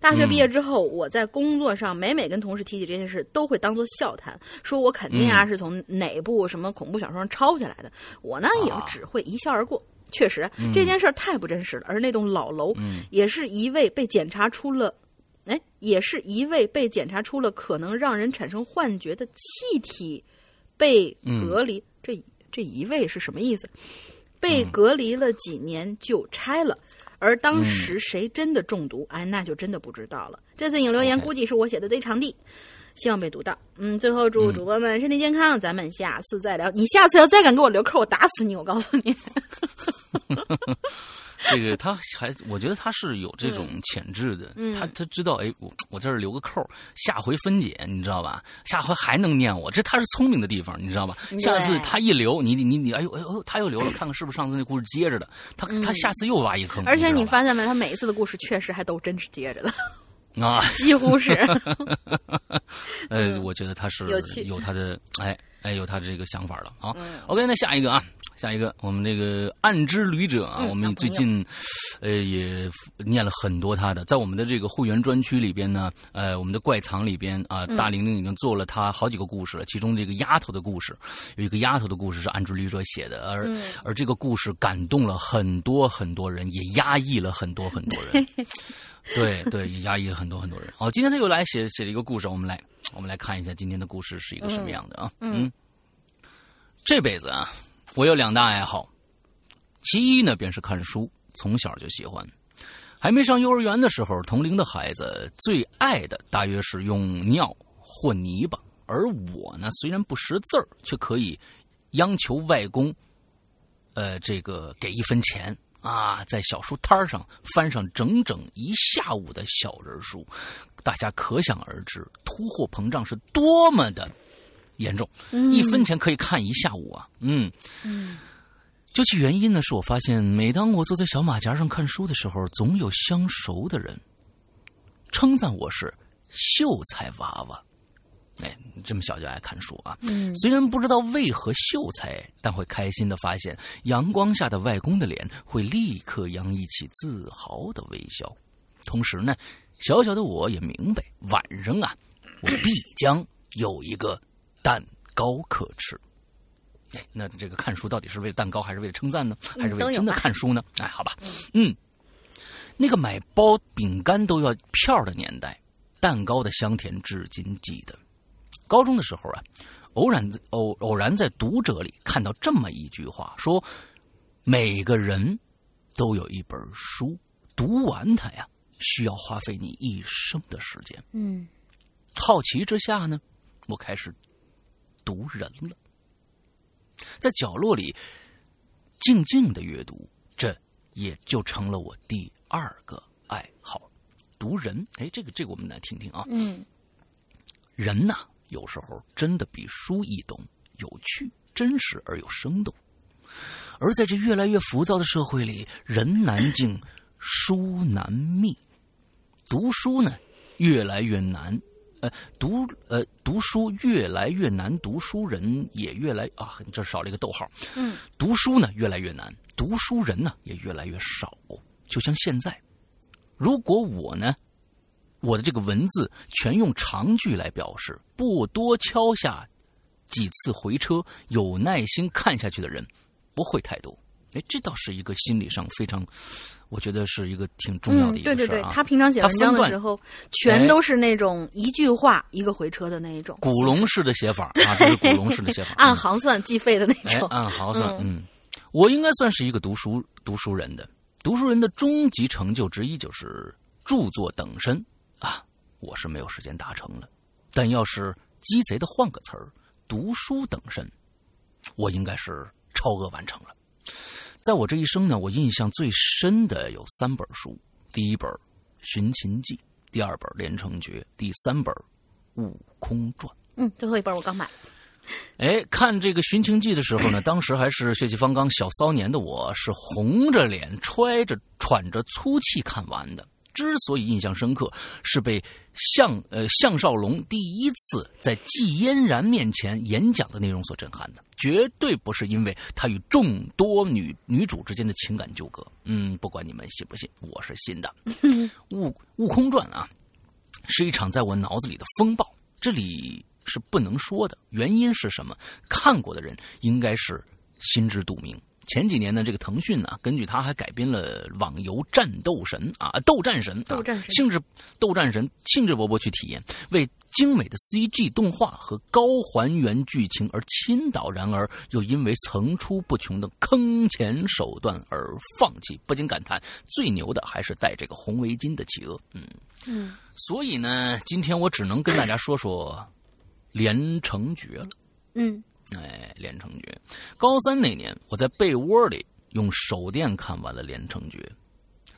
大学毕业之后，我在工作上每每跟同事提起这件事，都会当做笑谈，说我肯定啊是从哪部什么恐怖小说上抄下来的。我呢也只会一笑而过。确实，这件事太不真实了。而那栋老楼，也是一位被检查出了，哎，也是一位被检查出了可能让人产生幻觉的气体，被隔离。这这一位是什么意思？被隔离了几年就拆了。而当时谁真的中毒，哎，那就真的不知道了。这次引留言估计是我写的堆场地，希望被读到。嗯，最后祝主播们身体健康，咱们下次再聊。你下次要再敢给我留扣，我打死你！我告诉你。这个他还，我觉得他是有这种潜质的。嗯他他知道，哎，我我在这儿留个扣，下回分解，你知道吧？下回还能念我，这他是聪明的地方，你知道吧？下次他一留，你你你你，哎呦哎呦，他又留了，看看是不是上次那故事接着的？他他下次又挖一坑。嗯而且你发现没，他每一次的故事确实还都真是接着的，啊，几乎是。呃，我觉得他是嗯有有他的哎哎有他的这个想法了啊。嗯 OK，那下一个啊，下一个我们这个暗之旅者啊，嗯我们最近呃也念了很多他的，在我们的这个会员专区里边呢，呃，我们的怪藏里边啊，嗯大玲玲已经做了他好几个故事了，其中这个丫头的故事有一个丫头的故事是暗之旅者写的，而、嗯而这个故事感动了很多很多人，也压抑了很多很多人。对对，也压抑了很多很多人。好，今天他又来写写了一个故事，我们来我们来看一下今天的故事是一个什么样的啊？嗯这辈子啊，我有两大爱好，其一呢便是看书，从小就喜欢。还没上幼儿园的时候，同龄的孩子最爱的大约是用尿和泥巴，而我呢，虽然不识字儿，却可以央求外公，呃，这个给一分钱啊，在小书摊上翻上整整一下午的小人书，大家可想而知，通货膨胀是多么的严重，一分钱可以看一下午啊，嗯。究其原因呢，是我发现，每当我坐在小马甲上看书的时候，总有相熟的人称赞我是秀才娃娃。哎，这么小就爱看书啊？嗯虽然不知道为何秀才，但会开心的发现，阳光下的外公的脸会立刻洋溢起自豪的微笑。同时呢，小小的我也明白，晚上啊，我必将有一个蛋糕可吃。哎，那这个看书到底是为了蛋糕，还是为了称赞呢？还是为了真的看书呢？哎，好吧，嗯，那个买包饼干都要票的年代，蛋糕的香甜至今记得。高中的时候啊，偶然偶偶然在读者里看到这么一句话，说每个人都有一本书，读完它呀，需要花费你一生的时间。嗯好奇之下呢，我开始读人了，在角落里静静的阅读，这也就成了我第二个爱好——读人。哎，这个这个我们来听听啊。嗯人呐，有时候真的比书易懂、有趣、真实而又生动。而在这越来越浮躁的社会里，人难静，书难觅。读书呢，越来越难。呃，读呃读书越来越难，读书人也越来啊，这少了一个逗号。嗯，读书呢越来越难，读书人呢也越来越少。就像现在，如果我呢，我的这个文字全用长句来表示，不多敲下几次回车，有耐心看下去的人不会太多。哎，这倒是一个心理上非常，我觉得是一个挺重要的嗯，一个事儿啊。对对对，他平常写文章的时候，全都是那种一句话一个回车的那一种，古龙式的写法啊，这是古龙式的写法，按嗯行算计费的那哎种。按行算，嗯，我应该算是一个读书读书人的。读书人的终极成就之一就是著作等身啊，我是没有时间达成了。但要是鸡贼的换个词儿，读书等身，我应该是超额完成了。在我这一生呢，我印象最深的有三本书：第一本《寻秦记》，第二本《连城诀》，第三本《悟空传》。嗯，最后一本我刚买。哎，看这个《寻秦记》的时候呢，当时还是血气方刚小骚年的我，是红着脸、揣着、喘着粗气看完的。之所以印象深刻，是被项呃项少龙第一次在季嫣然面前演讲的内容所震撼的，绝对不是因为他与众多女女主之间的情感纠葛。嗯，不管你们信不信，我是信的。悟悟空传啊，是一场在我脑子里的风暴，这里是不能说的。原因是什么？看过的人应该是心知肚明。前几年呢，这个腾讯呢，根据它还改编了网游《战斗神》啊，《斗战神》啊，斗战神兴致斗战神兴致勃勃去体验，为精美的 CG 动画和高还原剧情而倾倒，然而又因为层出不穷的坑钱手段而放弃，不禁感叹最牛的还是戴这个红围巾的企鹅。嗯嗯，所以呢，今天我只能跟大家说说《连城诀》了。嗯哎，连城诀。高三那年，我在被窝里用手电看完了《连城诀》。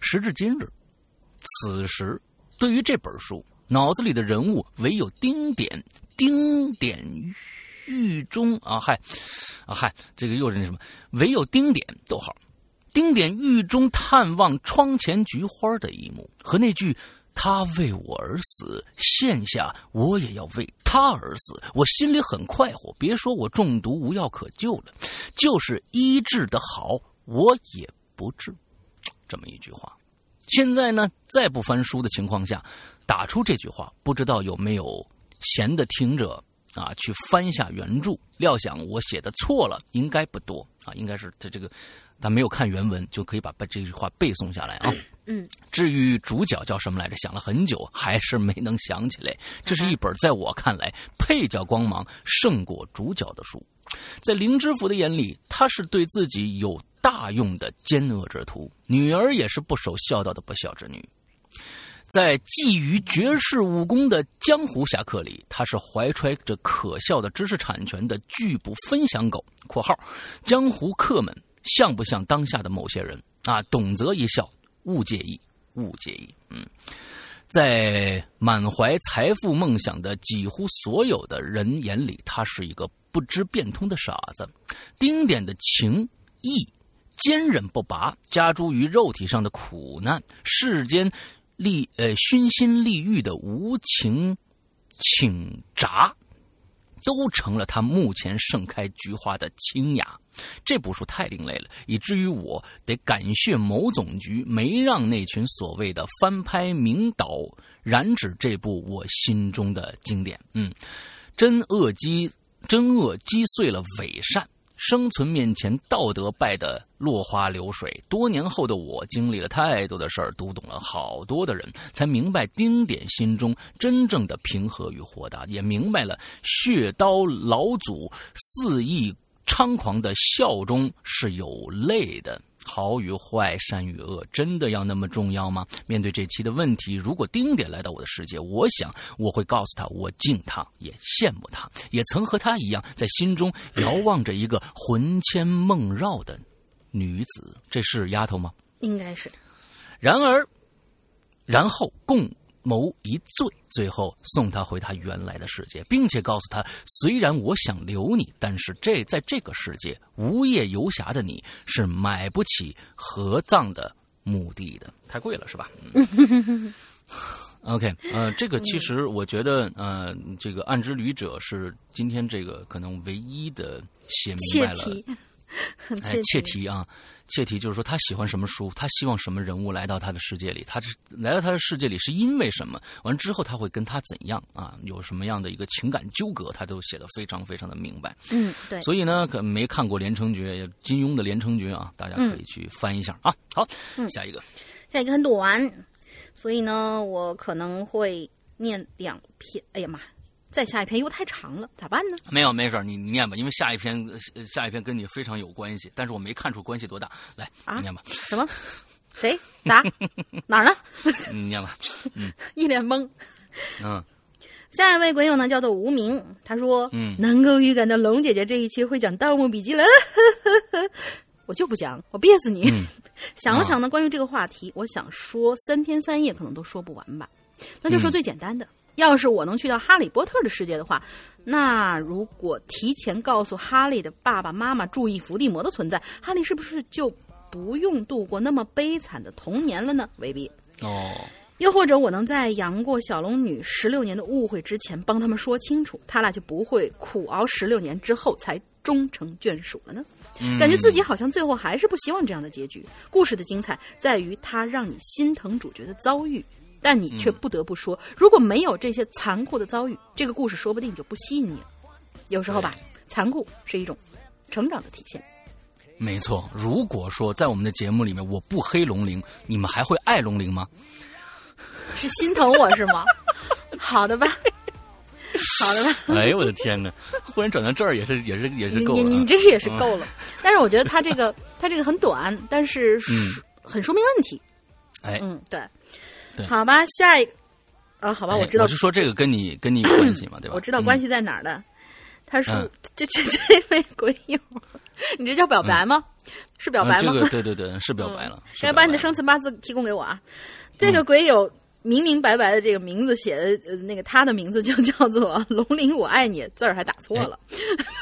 时至今日，此时对于这本书，脑子里的人物唯有丁点。丁点狱中啊，嗨，啊嗨，这个又是那什么？唯有丁点，逗号，丁点狱中探望窗前菊花的一幕，和那句“他为我而死，现下我也要为他而死”，我心里很快活。别说我中毒无药可救了，就是医治的好，我也不治。这么一句话。现在呢，在不翻书的情况下，打出这句话，不知道有没有？闲的听着啊，去翻下原著，料想我写的错了，应该不多啊，应该是他这个他没有看原文，就可以把把这句话背诵下来啊。嗯，至于主角叫什么来着，想了很久，还是没能想起来。这是一本在我看来配角光芒胜过主角的书，在林知府的眼里，他是对自己有大用的奸恶之徒，女儿也是不守孝道的不孝之女。在觊觎绝世武功的江湖侠客里，他是怀揣着可笑的知识产权的拒不分享狗（括号）。江湖客们像不像当下的某些人啊？懂则一笑，勿介意，勿介意。嗯，在满怀财富梦想的几乎所有的人眼里，他是一个不知变通的傻子。丁点的情义坚韧不拔，加诸于肉体上的苦难，世间。利呃熏心利欲的无情请札，都成了他目前盛开菊花的清雅。这部书太另类了，以至于我得感谢某总局没让那群所谓的翻拍名导染指这部我心中的经典。嗯，真恶击真恶击碎了伪善。生存面前，道德败得落花流水。多年后的我，经历了太多的事儿，读懂了好多的人，才明白丁点心中真正的平和与豁达，也明白了血刀老祖肆意猖狂的笑中是有泪的。好与坏，善与恶，真的要那么重要吗？面对这期的问题，如果丁点来到我的世界，我想我会告诉他，我敬他，也羡慕他，也曾和他一样，在心中遥望着一个魂牵梦绕的女子。这是丫头吗？应该是。然而，然后共。谋一罪，最后送他回他原来的世界，并且告诉他：虽然我想留你，但是这在这个世界无业游侠的你是买不起合葬的墓地的，太贵了，是吧？OK，呃，这个其实我觉得，呃，这个暗之旅者是今天这个可能唯一的写明白了。哎，切题啊，切题就是说他喜欢什么书，他希望什么人物来到他的世界里，他是来到他的世界里是因为什么？完之后他会跟他怎样啊？有什么样的一个情感纠葛，他都写的非常非常的明白。嗯，对。所以呢，可没看过《连城诀》，金庸的《连城诀》啊，大家可以去翻一下啊。好，下一个，下一个很短，所以呢，我可能会念两篇。哎呀妈！再下一篇又太长了，咋办呢？没有，没事你你念吧，因为下一篇下一篇跟你非常有关系，但是我没看出关系多大。来，你念吧。什么？谁？咋？哪儿呢？你念吧。嗯。一脸懵。嗯。下一位鬼友呢，叫做无名。他说：“嗯，能够预感到龙姐姐这一期会讲《盗墓笔记》了。我就不讲，我憋死你。想了想呢，关于这个话题，我想说三天三夜可能都说不完吧。那就说最简单的。”要是我能去到哈利波特的世界的话，那如果提前告诉哈利的爸爸妈妈注意伏地魔的存在，哈利是不是就不用度过那么悲惨的童年了呢？未必。哦。又或者我能在杨过小龙女十六年的误会之前帮他们说清楚，他俩就不会苦熬十六年之后才终成眷属了呢？感觉自己好像最后还是不希望这样的结局。故事的精彩在于它让你心疼主角的遭遇。但你却不得不说，如果没有这些残酷的遭遇，这个故事说不定就不吸引你了。有时候吧，残酷是一种成长的体现。没错，如果说在我们的节目里面我不黑龙鳞，你们还会爱龙鳞吗？是心疼我是吗？好的吧，好的吧。哎呦我的天哪！忽然转到这儿也是也是也是够了。你你这是也是够了。但是我觉得他这个他这个很短，但是很说明问题。哎，嗯，对。好吧，下一啊，好吧，我知道。我是说这个跟你 跟你有关系嘛，对吧？我知道关系在哪儿的。他说：“ 这这这位鬼友，你这叫表白吗？是表白吗？呃这个对对对，是表白了。是该把你的生辰八字提供给我啊！这个鬼友明明白白的这个名字写的，呃，那个他的名字就叫做龙鳞，我爱你，字儿还打错了。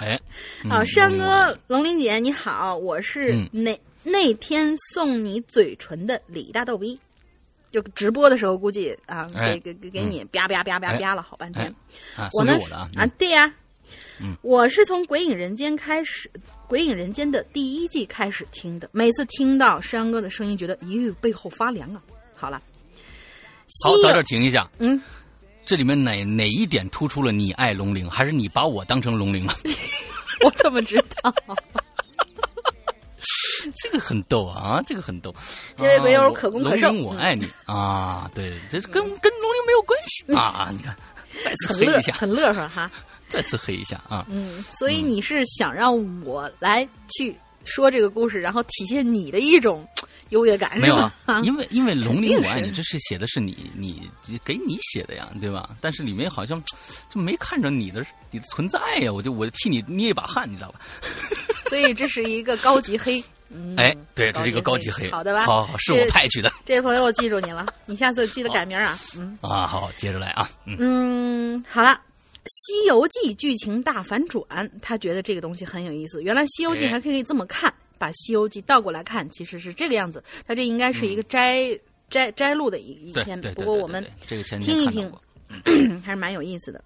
哎，嗯啊，山哥，龙鳞姐你好，我是嗯那、那天送你嘴唇的李大逗逼。就直播的时候，估计啊，哎给给给给你吧吧吧吧吧了好半天。啊，我呢啊，啊，对呀、嗯我是从《鬼影人间》开始，《鬼影人间》的第一季开始听的。每次听到山哥的声音，觉得咦，背后发凉啊。好了，好，到这停一下。嗯，这里面哪哪一点突出了你爱龙鳞，还是你把我当成龙鳞了？我怎么知道？这个很逗啊，这个很逗。这位鬼友啊可攻可受我爱你啊，对，这是跟跟龙鳞没有关系啊。你看，再次黑一下，很乐呵哈。再次黑一下啊。嗯，所以你是想让我来去说这个故事，然后体现你的一种优越感，是没有啊？，因为因为龙鳞我爱你，这是写的是你你给你写的呀，对吧？但是里面好像就没看着你的你的存在呀，我就我就替你捏一把汗，你知道吧？所以这是一个高级黑。嗯，哎，对，这是一个高级黑，好的吧？好好，是我这派去的这位朋友，我记住你了，你下次记得改名啊。嗯啊。好，接着来啊，嗯，嗯，好了。《西游记》剧情大反转，他觉得这个东西很有意思。原来《西游记》哎还可以这么看，把《西游记》倒过来看，其实是这个样子。他这应该是一个摘、摘摘录的一一篇，不过我们这个前听一听 还是蛮有意思的。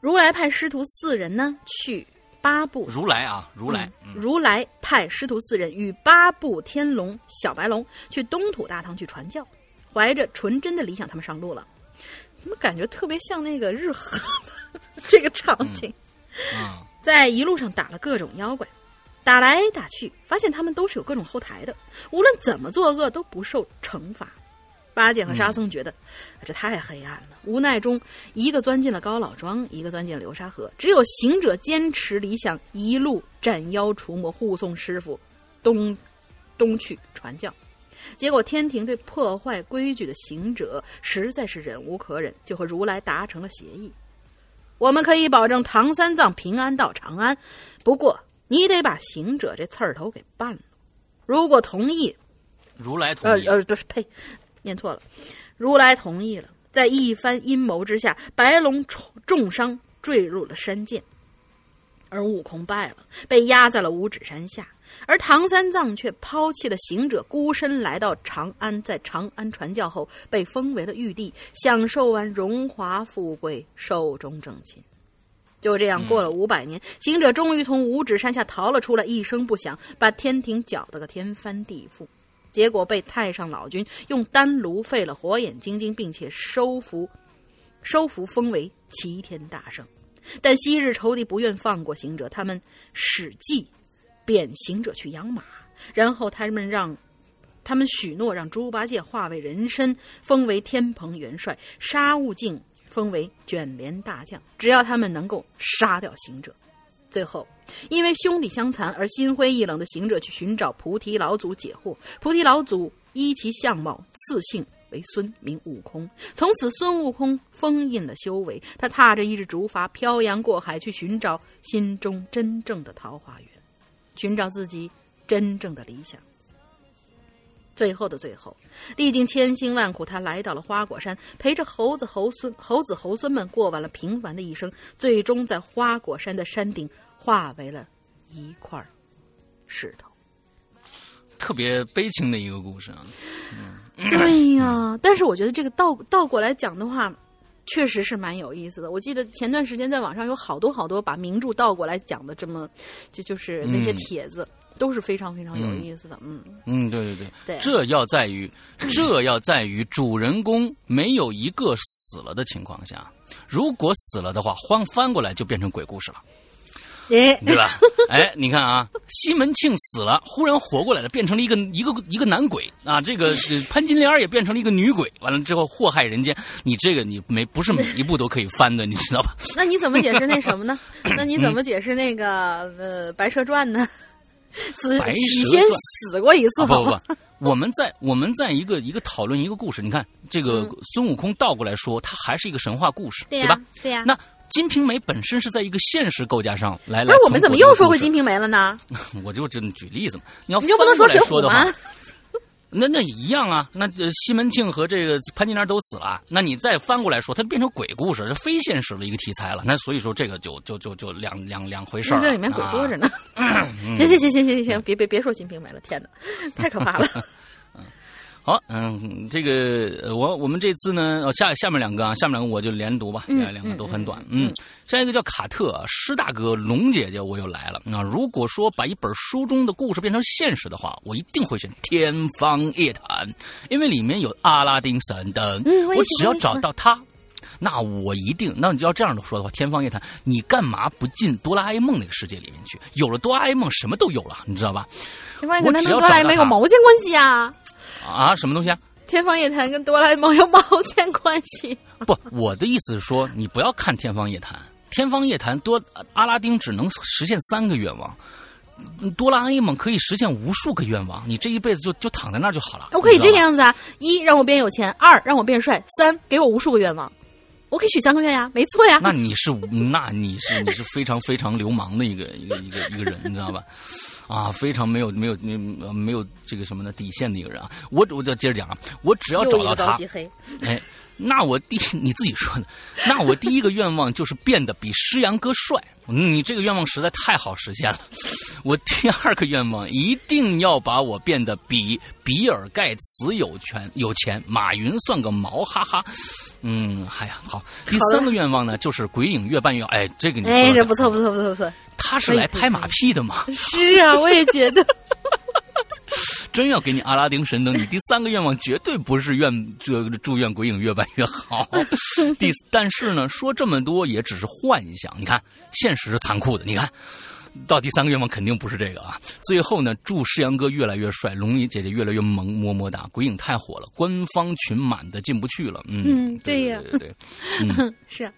如来派师徒四人呢，去八部如来啊，如来，嗯如来派师徒四人与八部天龙、小白龙去东土大唐去传教，怀着纯真的理想，他们上路了。怎么感觉特别像那个日和 这个场景？嗯，在一路上打了各种妖怪，打来打去，发现他们都是有各种后台的，无论怎么作恶都不受惩罚。八戒和沙僧觉得、这太黑暗了，无奈中一个钻进了高老庄，一个钻进了流沙河，只有行者坚持理想，一路斩妖除魔，护送师傅东东去传教。结果天庭对破坏规矩的行者实在是忍无可忍，就和如来达成了协议。我们可以保证唐三藏平安到长安，不过你得把行者这刺儿头给办了。如果同意，如来同意，呃呃，不是，呸，念错了。如来同意了，在一番阴谋之下，白龙重重伤坠入了山涧，而悟空败了，被压在了五指山下。而唐三藏却抛弃了行者，孤身来到长安，在长安传教后，被封为了玉帝，享受完荣华富贵，寿终正寝。就这样过了五百年，行者终于从五指山下逃了出来，一声不响，把天庭搅得个天翻地覆。结果被太上老君用丹炉废了火眼金睛，并且收服收服封为齐天大圣。但昔日仇敌不愿放过行者，他们使计贬行者去养马，然后他们让他们许诺让猪八戒化为人身，封为天蓬元帅，沙悟净封为卷帘大将。只要他们能够杀掉行者，最后因为兄弟相残而心灰意冷的行者去寻找菩提老祖解惑，菩提老祖依其相貌赐姓为孙，名悟空。从此，孙悟空封印了修为，他踏着一只竹筏漂洋过海去寻找心中真正的桃花源，寻找自己真正的理想。最后的最后，历经千辛万苦，他来到了花果山，陪着猴子猴孙、猴子猴孙们过完了平凡的一生，最终在花果山的山顶化为了一块石头。特别悲情的一个故事啊。对呀，但是我觉得这个倒倒过来讲的话，确实是蛮有意思的。我记得前段时间在网上有好多好多把名著倒过来讲的，这么就就是那些嗯帖子、都是非常非常有意思的。嗯，嗯，对对对，对这要在于，这要在于主人公没有一个死了的情况下，如果死了的话，翻翻过来就变成鬼故事了，诶，对吧？哎，你看啊，西门庆死了，忽然活过来了，变成了一个一个一个男鬼啊，这个呃潘金莲也变成了一个女鬼，完了之后祸害人间，你这个你没不是每一部都可以翻的，你知道吧？那你怎么解释那什么呢？那你嗯怎么解释那个呃《白蛇传》呢？死白蛇许仙传死过一次啊、不？不不，我们在我们在一个一个讨论一个故事，你看这个嗯孙悟空倒过来说，他还是一个神话故事，对呀、吧？对呀、那金瓶梅本身是在一个现实构架上来来。不是我们怎么又说回《金瓶？梅》了呢？我就这举例子嘛，你要你就不能说的话吗？那那也一样啊，那这西门庆和这个潘金莲都死了，那你再翻过来说，它变成鬼故事，这非现实的一个题材了。那所以说这个就就就就两两两回事儿。这里面鬼多着啊。呢。行行行行行行，别别别说《金瓶梅》了，天哪，太可怕了。好，嗯，这个呃我我们这次呢，哦下下面两个啊，下面两个我就连读吧，嗯两两个都很短。嗯，下一个叫卡特啊施大哥龙姐姐，我又来了。那如果说把一本书中的故事变成现实的话，我一定会选《天方夜谭》，因为里面有阿拉丁神灯，嗯我我只要找到他。那我一定，那你要这样的说的话，《天方夜谭》，你干嘛不进哆啦 A 梦那个世界里面去？有了哆啦 A 梦，什么都有了，你知道吧？我只要哆啦 A 梦有毛线关系啊？啊，什么东西啊？天方夜谭跟哆啦 A 梦有毛线关系？不，我的意思是说，你不要看《天方夜谭》，《天方夜谭》多阿拉丁只能实现三个愿望，哆啦 A 梦可以实现无数个愿望，你这一辈子就就躺在那儿就好了。我可以这个样子啊：一让我变有钱，二让我变帅，三给我无数个愿望。我可以许三个愿呀，没错呀。那你是那你是你是非常非常流氓的一个一个一个一个人，你知道吧？啊，非常没有没有没有没有这个什么的底线的一个人啊！我我就接着讲啊，我只要找到他，哎，那我第你自己说的，那我第一个愿望就是变得比施阳哥帅。嗯你这个愿望实在太好实现了。我第二个愿望一定要把我变得比比尔盖茨有权有钱，马云算个毛，哈哈。嗯，哎呀，好。第三个愿望呢，就是鬼影越办越好。哎，这个你说哎，的这不错不错不错不错。他是来拍马屁的吗？是啊，我也觉得。真要给你阿拉丁神灯，你第三个愿望绝对不是愿这个祝愿鬼影越办越好。第但是呢，说这么多也只是幻想。你看，现实是残酷的。你看到第三个愿望肯定不是这个啊。最后呢，祝世阳哥越来越帅，龙吟姐姐越来越萌，么么哒。鬼影太火了，官方群满的进不去了。嗯，嗯对对呀对对，嗯。是啊，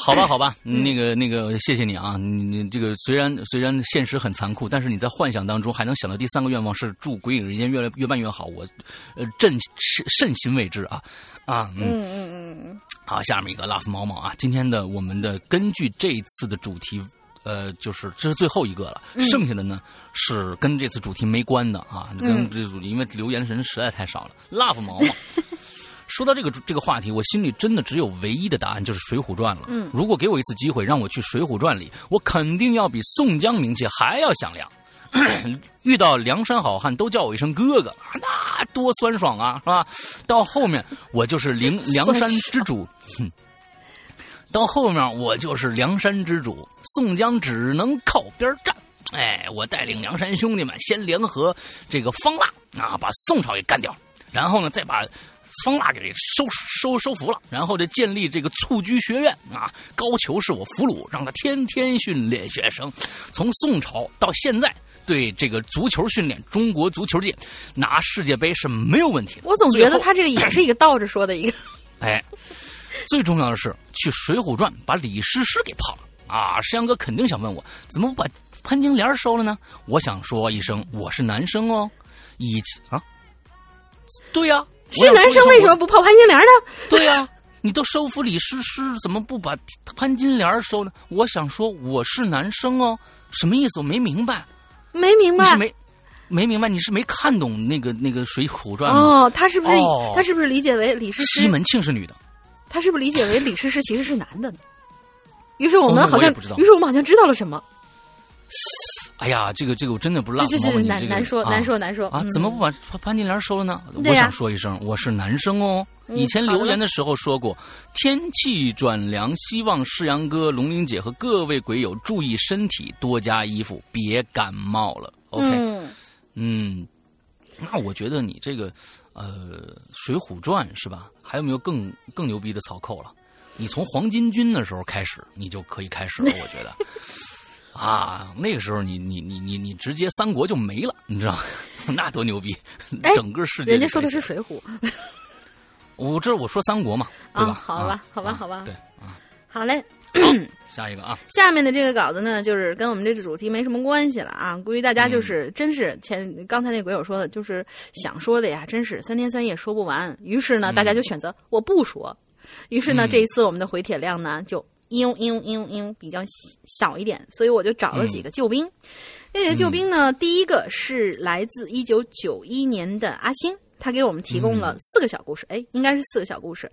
好吧，好吧，那个那个，谢谢你啊！你你这个虽然虽然现实很残酷，但是你在幻想当中还能想到第三个愿望是祝鬼影人间越来越办越好，我呃朕甚甚欣慰之啊啊嗯嗯嗯嗯嗯，好，下面一个 Love 毛毛啊，今天的我们的根据这一次的主题。呃，就是这是最后一个了，剩下的呢是跟这次主题没关的啊，跟这主题，因为留言的人实在太少了。Love 毛毛，说到这个这个话题，我心里真的只有唯一的答案，就是《水浒传》了。嗯如果给我一次机会，让我去《水浒传》里，我肯定要比宋江名气还要响亮。遇到梁山好汉都叫我一声哥哥，那多酸爽啊，是吧？到后面我就是梁 梁山之主，哼。到后面我就是梁山之主，宋江只能靠边站。哎，我带领梁山兄弟们先联合这个方腊啊，把宋朝给干掉，然后呢再把方腊给收收收服了，然后就建立这个蹴鞠学院啊。高俅是我俘虏，让他天天训练学生。从宋朝到现在，对这个足球训练，中国足球界拿世界杯是没有问题的。我总觉得他这个也是一个倒着说的一个。哎，最重要的是去《水浒传》把李师师给泡了啊！石阳哥肯定想问我，怎么不把潘金莲收了呢？我想说一声，我是男生哦。以前啊，对呀、我是男生为什么不泡潘金莲呢？对呀、你都收服李师师，怎么不把潘金莲收呢？我想说我是男生哦，什么意思？我没明白，没明白你是。没没明白？你是没看懂那个那个《水浒传》吗？哦，他是不是、哦他是不是理解为李师师？西门庆是女的。他是不是理解为李师师其实是男的呢？于是我们哦好像，于是我们好像知道了什么。哎呀，这个这个我真的不知道。这个难说啊难说难说啊！嗯怎么不把潘潘金莲收了呢？我想说一声，我是男生哦。嗯以前留言的时候说过，天气转凉，希望世阳哥、龙玲姐和各位鬼友注意身体，多加衣服，别感冒了。OK，嗯，嗯，那我觉得你这个呃《水浒传》是吧？还有没有更更牛逼的草寇了？你从黄巾军的时候开始，你就可以开始了，我觉得。啊，那个时候你你你你你直接三国就没了，你知道吗？那多牛逼！哎整个世界人家说的是水浒我这我说三国嘛，对啊，吧？好吧啊，好吧，好吧对，啊，好嘞。好，下一个啊，下面的这个稿子呢，就是跟我们这个主题没什么关系了啊。估计大家嗯就是真是前刚才那鬼友说的，就是想说的呀，真是三天三夜说不完。于是呢，大家就选择我不说。于是呢，嗯这一次我们的回帖量呢就嘤嘤嘤嘤比较小一点，所以我就找了几个救兵。这些救兵呢，第一个是来自一九九一年的阿星，他给我们提供了四个小故事，哎，应该是四个小故事。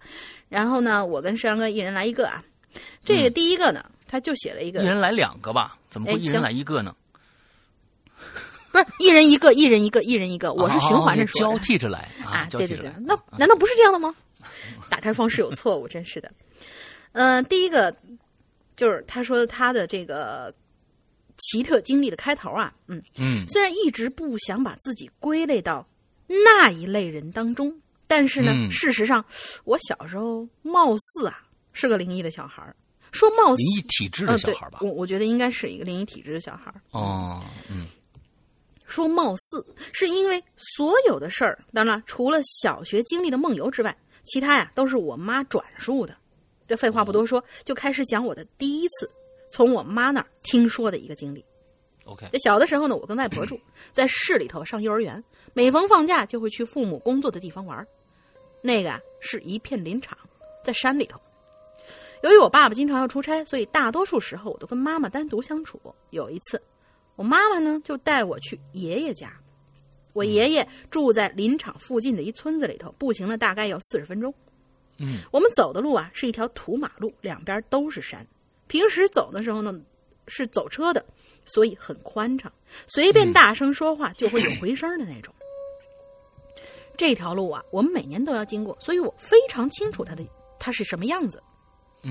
然后呢，我跟石阳哥一人来一个啊。这个第一个呢，他就写了一个，一人来两个吧？怎么会一人来一个呢？不是一人一个，一人一个，一人一个，我是循环着说，交替着来啊。对对对，那难道不是这样的吗？打开方式有错误，真是的。嗯，第一个就是他说他的这个奇特经历的开头啊，嗯嗯，虽然一直不想把自己归类到那一类人当中，但是呢，事实上我小时候貌似啊是个灵异的小孩儿。说貌似灵异体质的小孩吧，我我觉得应该是一个灵异体质的小孩。哦，嗯。说貌似是因为所有的事儿，当然除了小学经历的梦游之外，其他呀都是我妈转述的。这废话不多说，就开始讲我的第一次从我妈那儿听说的一个经历。OK，这小的时候呢，我跟外婆住在市里头上幼儿园，每逢放假就会去父母工作的地方玩。那个啊是一片林场，在山里头。由于我爸爸经常要出差，所以大多数时候我都跟妈妈单独相处。有一次。我妈妈呢，就带我去爷爷家。我爷爷住在林场附近的一村子里头，步行了大概要四十分钟。嗯，我们走的路啊是一条土马路，两边都是山。平时走的时候呢是走车的，所以很宽敞，随便大声说话就会有回声的那种。这条路啊，我们每年都要经过，所以我非常清楚它的它是什么样子。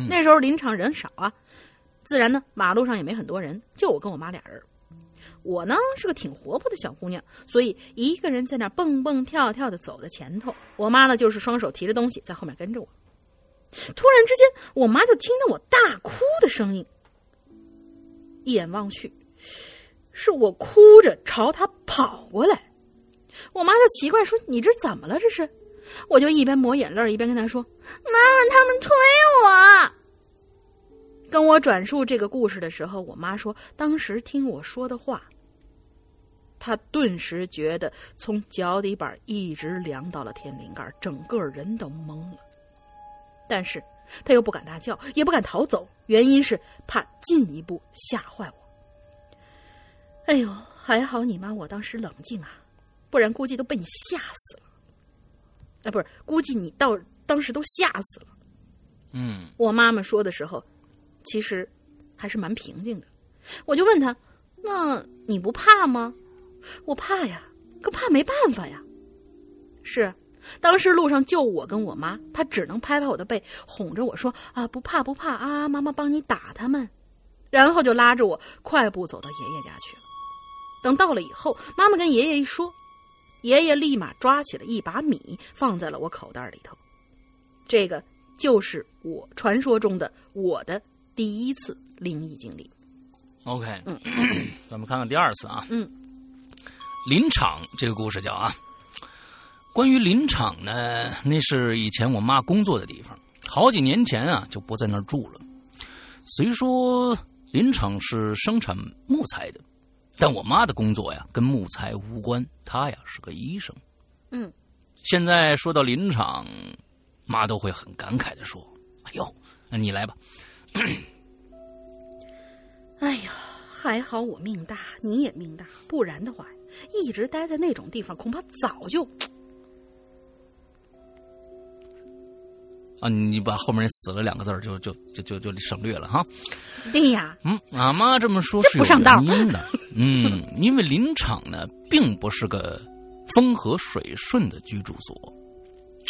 那时候林场人少啊，自然呢马路上也没很多人，就我跟我妈俩人。我呢是个挺活泼的小姑娘，所以一个人在那蹦蹦跳跳的走在前头。我妈呢就是双手提着东西在后面跟着我。突然之间，我妈就听到我大哭的声音。一眼望去，是我哭着朝她跑过来。我妈就奇怪说：“你这怎么了？这是？”我就一边抹眼泪一边跟她说：“妈妈，他们推我。”跟我转述这个故事的时候，我妈说，当时听我说的话。他顿时觉得从脚底板一直凉到了天灵盖，整个人都懵了。但是他又不敢大叫，也不敢逃走，原因是怕进一步吓坏我。哎呦，还好你妈我当时冷静啊，不然估计都被你吓死了。啊，不是，估计你到当时都吓死了。嗯，我妈妈说的时候，其实还是蛮平静的。我就问他：“那你不怕吗？”我怕呀，可怕没办法呀。是，当时路上就我跟我妈，她只能拍拍我的背，哄着我说：“啊，不怕不怕啊，妈妈帮你打他们。”然后就拉着我快步走到爷爷家去了。等到了以后，妈妈跟爷爷一说，爷爷立马抓起了一把米放在了我口袋里头。这个就是我传说中的我的第一次灵异经历。OK，嗯，咱们看看第二次啊，嗯。林场这个故事叫啊，关于林场呢，那是以前我妈工作的地方，好几年前啊就不在那儿住了。虽说林场是生产木材的，但我妈的工作呀跟木材无关，她呀是个医生。嗯，现在说到林场，妈都会很感慨的说：“哎呦，那你来吧。”哎呀，还好我命大，你也命大，不然的话。一直待在那种地方，恐怕早就啊！你把后面那死了两个字就就就就就省略了哈。对呀，嗯，俺妈这么说是不上道原因的。嗯，因为林场呢，并不是个风和水顺的居住所。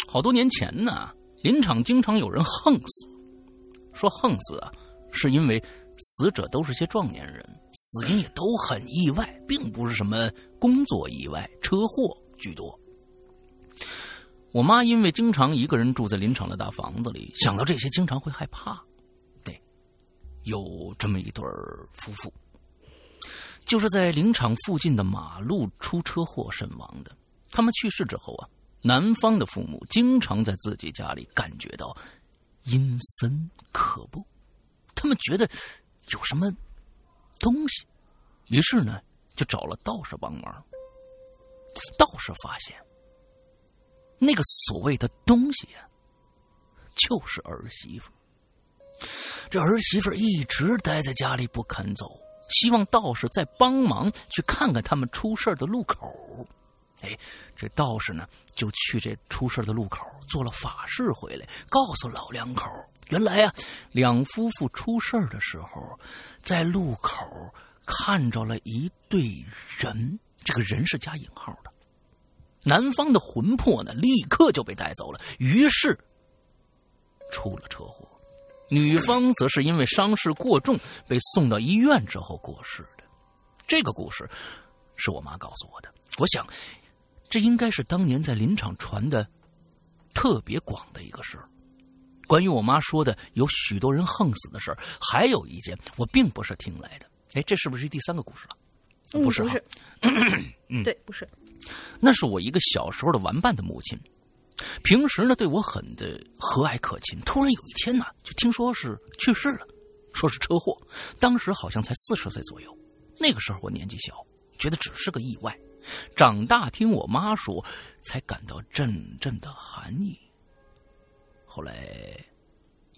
好多年前呢，林场经常有人横死。说横死啊，是因为。死者都是些壮年人，死因也都很意外，并不是什么工作意外，车祸居多。我妈因为经常一个人住在林场的大房子里，想到这些，经常会害怕。对，有这么一对夫妇，就是在林场附近的马路出车祸身亡的。他们去世之后啊，男方的父母经常在自己家里感觉到阴森可怖，他们觉得。有什么东西？于是呢，就找了道士帮忙。道士发现，那个所谓的东西啊，就是儿媳妇。这儿媳妇一直待在家里不肯走，希望道士再帮忙去看看他们出事的路口。哎，这道士呢，就去这出事的路口做了法事回来，告诉老两口，原来啊，两夫妇出事的时候，在路口看着了一对人，这个人是加引号的。男方的魂魄呢，立刻就被带走了，于是出了车祸。女方则是因为伤势过重，被送到医院之后过世的。这个故事是我妈告诉我的。我想，这应该是当年在林场传的特别广的一个事儿。关于我妈说的有许多人横死的事儿，还有一件我并不是听来的。哎，这是不是第三个故事了？不是，不是，嗯，对，不是。那是我一个小时候的玩伴的母亲，平时呢对我很的和蔼可亲。突然有一天呢，就听说是去世了，说是车祸，当时好像才四十岁左右。那个时候我年纪小，觉得只是个意外。长大听我妈说，才感到阵阵的寒意。后来，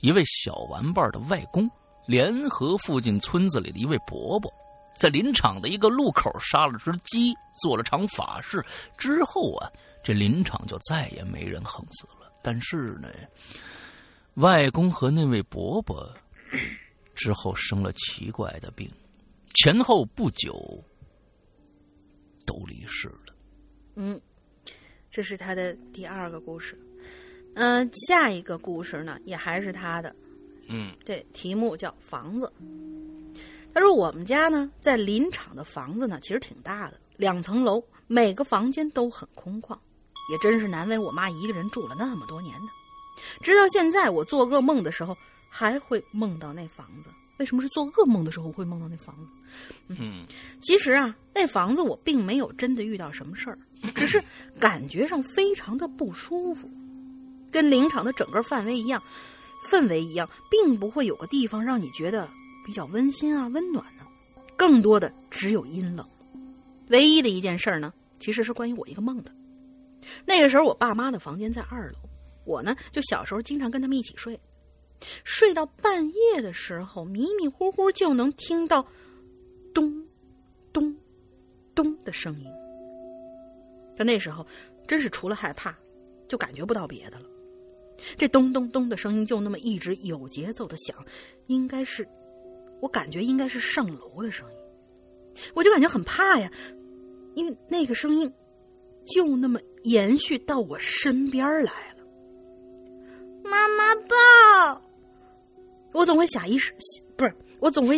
一位小玩伴的外公联合附近村子里的一位伯伯。在林场的一个路口杀了只鸡，做了场法事之后啊，这林场就再也没人横死了。但是呢，外公和那位伯伯之后生了奇怪的病，前后不久都离世了。嗯，这是他的第二个故事。嗯、下一个故事呢，也还是他的。嗯对，题目叫房子。他说我们家呢，在林场的房子呢，其实挺大的，两层楼，每个房间都很空旷，也真是难为我妈一个人住了那么多年呢。直到现在，我做噩梦的时候还会梦到那房子。为什么是做噩梦的时候会梦到那房子？嗯其实啊，那房子我并没有真的遇到什么事儿，只是感觉上非常的不舒服，跟林场的整个范围一样，氛围一样，并不会有个地方让你觉得比较温馨啊、温暖呢、更多的只有阴冷。唯一的一件事儿呢，其实是关于我一个梦的。那个时候，我爸妈的房间在二楼，我呢就小时候经常跟他们一起睡，睡到半夜的时候，迷迷糊糊就能听到咚咚咚的声音。可那时候，真是除了害怕，就感觉不到别的了。这咚咚咚的声音就那么一直有节奏的响，应该是，我感觉应该是上楼的声音，我就感觉很怕呀，因为那个声音就那么延续到我身边来了。妈妈抱，我总会下意识，不是，我总会，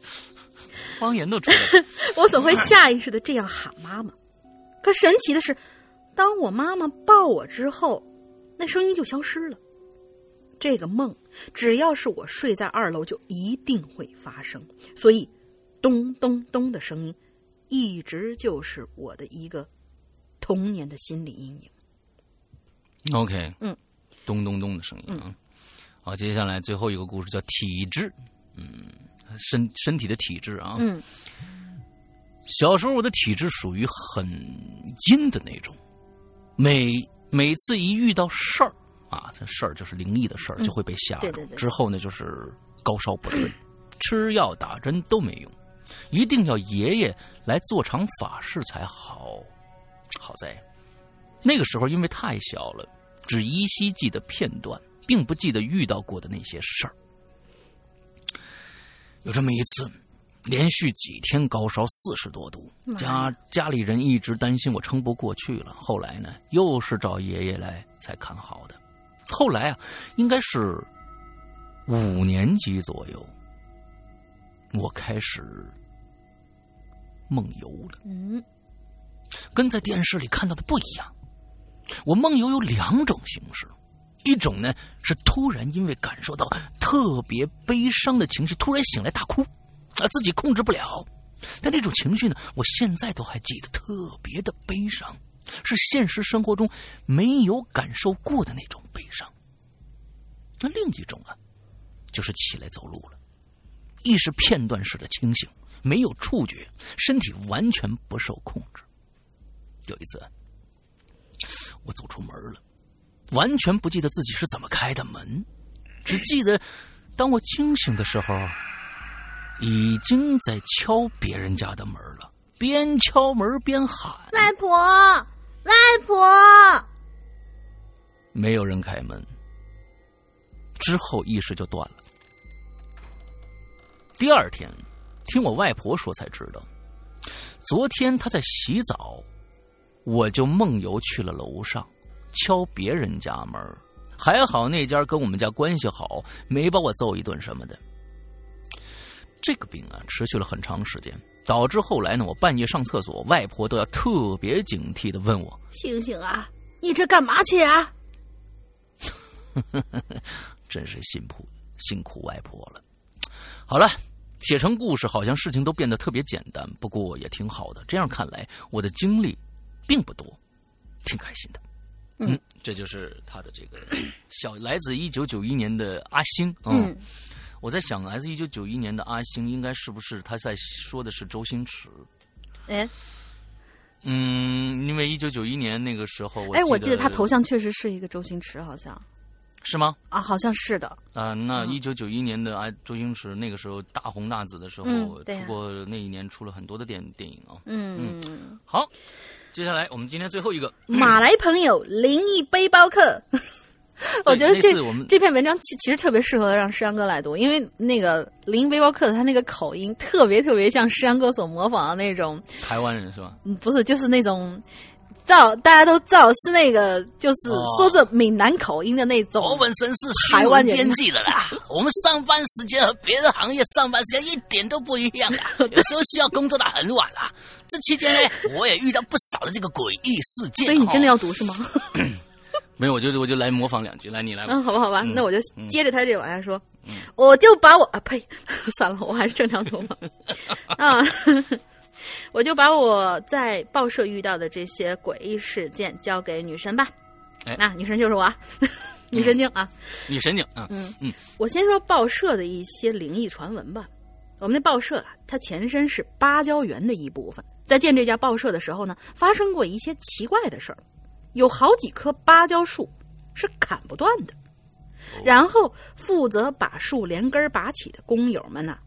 方言都出来了。我总会下意识的这样喊妈妈。可神奇的是，当我妈妈抱我之后，那声音就消失了。这个梦，只要是我睡在二楼，就一定会发生。所以，咚咚咚的声音，一直就是我的一个童年的心理阴影。OK，嗯，咚咚咚的声音啊。好，接下来最后一个故事叫体质，嗯，身身体的体质啊。嗯小时候我的体质属于很阴的那种，每每次一遇到事儿啊，这事儿就是灵异的事儿，嗯就会被吓住。对对对之后呢，就是高烧不退，吃药打针都没用，一定要爷爷来做场法事才好。好在那个时候因为太小了，只依稀记得片段，并不记得遇到过的那些事儿。有这么一次，连续几天高烧四十多度，家家里人一直担心我撑不过去了。后来呢，又是找爷爷来才看好的。后来啊，应该是五年级左右，我开始梦游了。嗯跟在电视里看到的不一样。我梦游有两种形式，一种呢是突然因为感受到特别悲伤的情绪，突然醒来大哭，啊，自己控制不了。但那种情绪呢，我现在都还记得，特别的悲伤，是现实生活中没有感受过的那种悲伤。那另一种啊，就是起来走路了，意识片段式的清醒，没有触觉，身体完全不受控制。有一次，我走出门了，完全不记得自己是怎么开的门，只记得当我清醒的时候，已经在敲别人家的门了，边敲门边喊。外婆，外婆，：“没有人开门。”之后意识就断了。第二天，听我外婆说才知道，昨天她在洗澡，我就梦游去了楼上，敲别人家门。还好那家跟我们家关系好，没把我揍一顿什么的。这个病啊，持续了很长时间，导致后来呢，我半夜上厕所，外婆都要特别警惕的问我醒醒啊！你这干嘛去啊？：“ 真是辛苦辛苦外婆了。”好了，写成故事，好像事情都变得特别简单，不过也挺好的。这样看来，我的经历并不多，挺开心的。嗯，这就是他的这个 小来自一九九一年的阿星。嗯，我在想，来自一九九一年的阿星，应该是不是他在说的是周星驰？哎嗯，因为一九九一年那个时候，哎，我我记得他头像确实是一个周星驰，好像是吗？啊，好像是的。啊、那嗯一九九一年的啊，周星驰那个时候大红大紫的时候，嗯啊出过那一年出了很多的电电影啊。嗯，好，接下来我们今天最后一个，马来朋友灵异背包客，我觉得这我们这篇文章其其实特别适合让诗阳哥来读，因为那个灵异背包客他那个口音特别特别像诗阳哥所模仿的那种，台湾人是吧？嗯，不是，就是那种。照大家都知道是那个，就是哦说着闽南口音的那种。我本身是台湾编辑的啦，我们上班时间和别的行业上班时间一点都不一样啦，有时候需要工作到很晚啦。这期间呢，我也遇到不少的这个诡异事件。所以你真的哦要读是吗？没有？我就我就来模仿两句，来你来吧。嗯，好吧，好吧，嗯那我就接着他这个往下说，我就把我啊呸，算了，我还是正常读吧。啊，我就把我在报社遇到的这些诡异事件交给女神吧。哎那、女神就是我啊，女神经啊。女神经啊，嗯嗯我先说报社的一些灵异传闻吧。我们那报社啊，它前身是芭蕉园的一部分。在建这家报社的时候呢，发生过一些奇怪的事儿，有好几棵芭蕉树是砍不断的。然后负责把树连根儿拔起的工友们呐、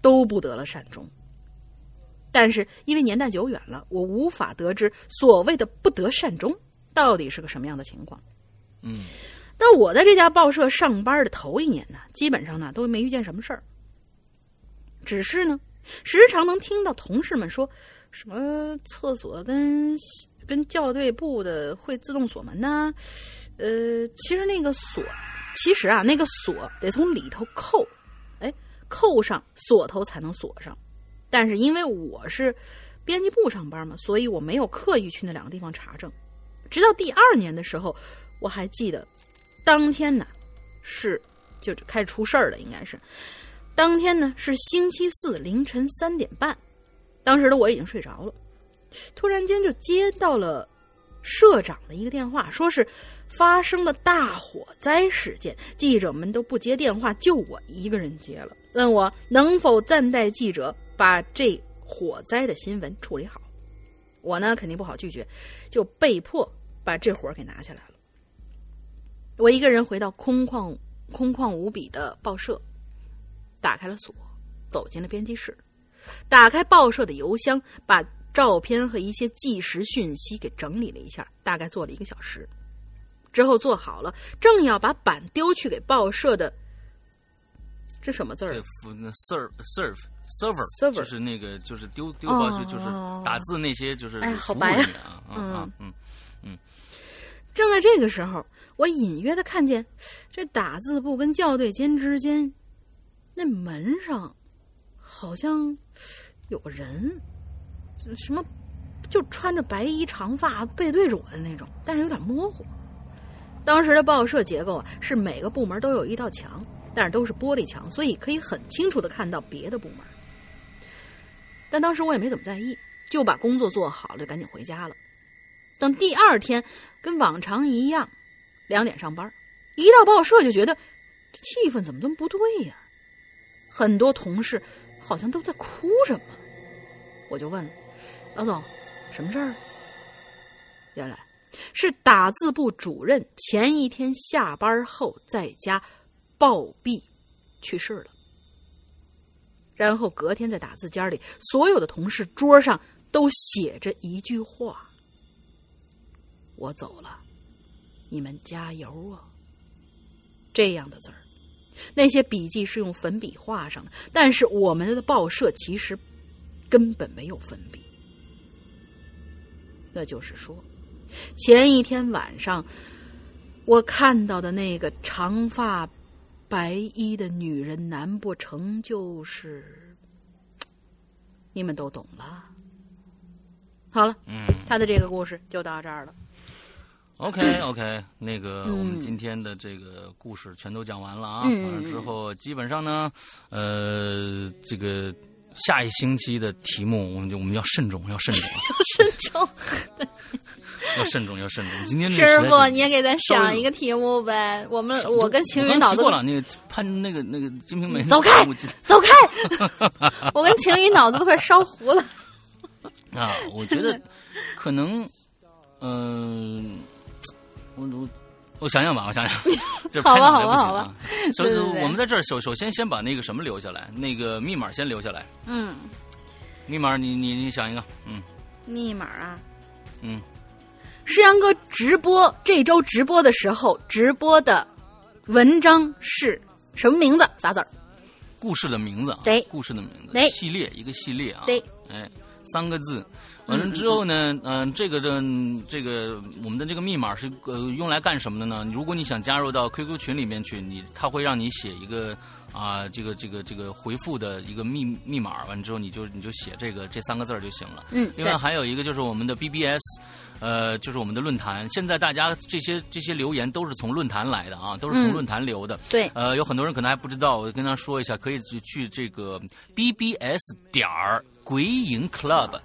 都不得了善终。但是因为年代久远了，我无法得知所谓的不得善终到底是个什么样的情况。嗯。那我在这家报社上班的头一年呢，基本上呢都没遇见什么事儿，只是呢，时常能听到同事们说什么厕所跟跟校对部的会自动锁门呐、呃，其实那个锁，其实啊那个锁得从里头扣，哎，扣上锁头才能锁上，但是因为我是编辑部上班嘛，所以我没有刻意去那两个地方查证。直到第二年的时候，我还记得，当天呢是就开始出事儿了，应该是。当天呢是星期四凌晨三点半，当时的我已经睡着了，突然间就接到了社长的一个电话，说是发生了大火灾事件，记者们都不接电话，就我一个人接了，问我能否暂代记者把这火灾的新闻处理好。我呢肯定不好拒绝，就被迫把这活儿给拿下来了。我一个人回到空旷空旷无比的报社，打开了锁，走进了编辑室，打开报社的邮箱，把照片和一些即时讯息给整理了一下，大概做了一个小时。之后做好了，正要把板丢去给报社的，这什么字儿？serve serve server Server 就是那个就是丢丢过去就是哦。打字那些就是哎好白啊人员啊啊 啊嗯正在这个时候，我隐约的看见这打字部跟校对间之间，那门上好像有个人，什么就穿着白衣长发背对着我的那种，但是有点模糊。当时的报社结构啊，是每个部门都有一道墙，但是都是玻璃墙，所以可以很清楚的看到别的部门。但当时我也没怎么在意，就把工作做好了，就赶紧回家了。等第二天跟往常一样，两点上班，一到报社就觉得这气氛怎么这么不对呀？很多同事好像都在哭什么，我就问老总什么事儿？原来是打字部主任前一天下班后在家暴毙，去世了。然后隔天在打字间里，所有的同事桌上都写着一句话：“我走了，你们加油啊！”这样的字儿，那些笔记是用粉笔画上的，但是我们的报社其实根本没有粉笔。那就是说，前一天晚上我看到的那个长发白衣的女人，难不成就是？你们都懂了。好了，嗯他的这个故事就到这儿了。，OK OK，那个嗯我们今天的这个故事全都讲完了啊。嗯完了之后，基本上呢，呃，这个下一星期的题目，我们就我们要慎重，要慎重 要，慎重，要慎重，要慎重。今天师傅，你也给咱想一个题目呗。我们我跟晴雨脑子过了，那个潘那个那个《金瓶梅》走开 走开，我跟晴雨脑子都快烧糊了。啊，我觉得可能，嗯、我我我想想吧，我想想，这好吧拍脑袋不行好吧好吧啊。首对对对我们在这儿首首先先把那个什么留下来，那个密码先留下来。嗯，密码你你你想一个，嗯密码啊，嗯，诗阳哥直播这周直播的时候，直播的文章是什么名字？仨字儿？故事的名字啊，对故事的名字，对系列一个系列啊，对，哎，三个字。完了之后呢，嗯、这个的这个我们的这个密码是呃用来干什么的呢？如果你想加入到 QQ 群里面去，你他会让你写一个啊、这个这个这个回复的一个密密码，完了之后你就你就写这个这三个字儿就行了。嗯，另外，还有一个就是我们的 BBS，呃，就是我们的论坛。现在大家这些这些留言都是从论坛来的啊，都是从嗯论坛留的。对，呃，有很多人可能还不知道，我跟他说一下，可以去去这个 BBS 点儿鬼影 Club。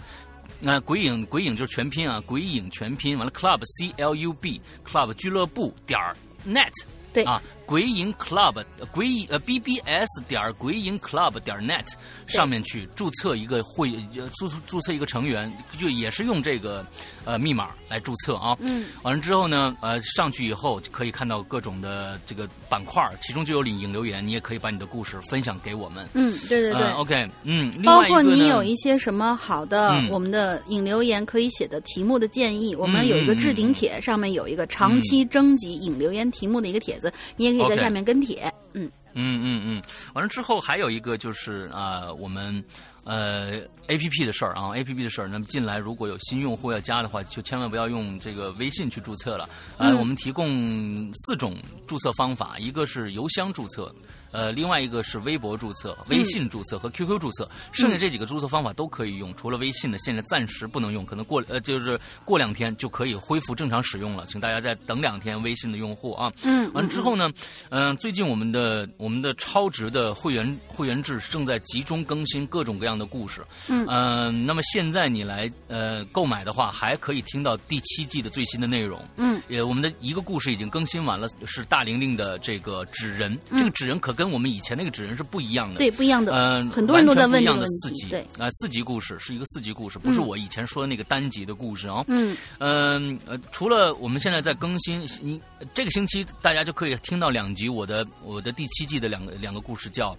那、鬼影鬼影就是全拼啊，鬼影全拼，完了 Club C L U B Club 俱乐部点儿 net 对。啊，鬼影 Club 呃鬼影呃 BBS 点儿鬼影 Club 点儿 net 上面去注册一个会呃注注册一个成员，就也是用这个呃密码来注册啊。嗯，完了之后呢，呃，上去以后可以看到各种的这个板块儿，其中就有领引留言，你也可以把你的故事分享给我们。嗯，对对对。呃、OK，嗯，包括你有一些什么好的，嗯我们的引留言可以写的题目的建议，我们有一个置顶帖，上面有一个长期征集引留言题目的一个帖子，你也可以在下面跟帖。嗯，嗯嗯嗯，完了之后还有一个就是呃，我们呃 A P P 的事儿啊，A P P 的事儿。那么进来如果有新用户要加的话，就千万不要用这个微信去注册了。呃，嗯我们提供四种注册方法，一个是邮箱注册。呃，另外一个是微博注册、微信注册和 QQ 注册，剩下这几个注册方法都可以用，除了微信呢，现在暂时不能用，可能过呃就是过两天就可以恢复正常使用了，请大家再等两天，微信的用户啊。嗯，完了之后呢，嗯、最近我们的我们的超值的会员会员制正在集中更新各种各样的故事。嗯呃那么现在你来呃购买的话，还可以听到第七季的最新的内容。嗯，也我们的一个故事已经更新完了，是大玲玲的这个纸人。嗯这个纸人可跟我们以前那个纸人是不一样的。对，不一样的，嗯，很多人都在完全不一样问这个问的四集，，题对，呃，四集故事是一个四集故事，不是嗯我以前说的那个单集的故事啊。嗯嗯呃，除了我们现在在更新，你这个星期大家就可以听到两集我的我的第七季的两个两个故事，叫《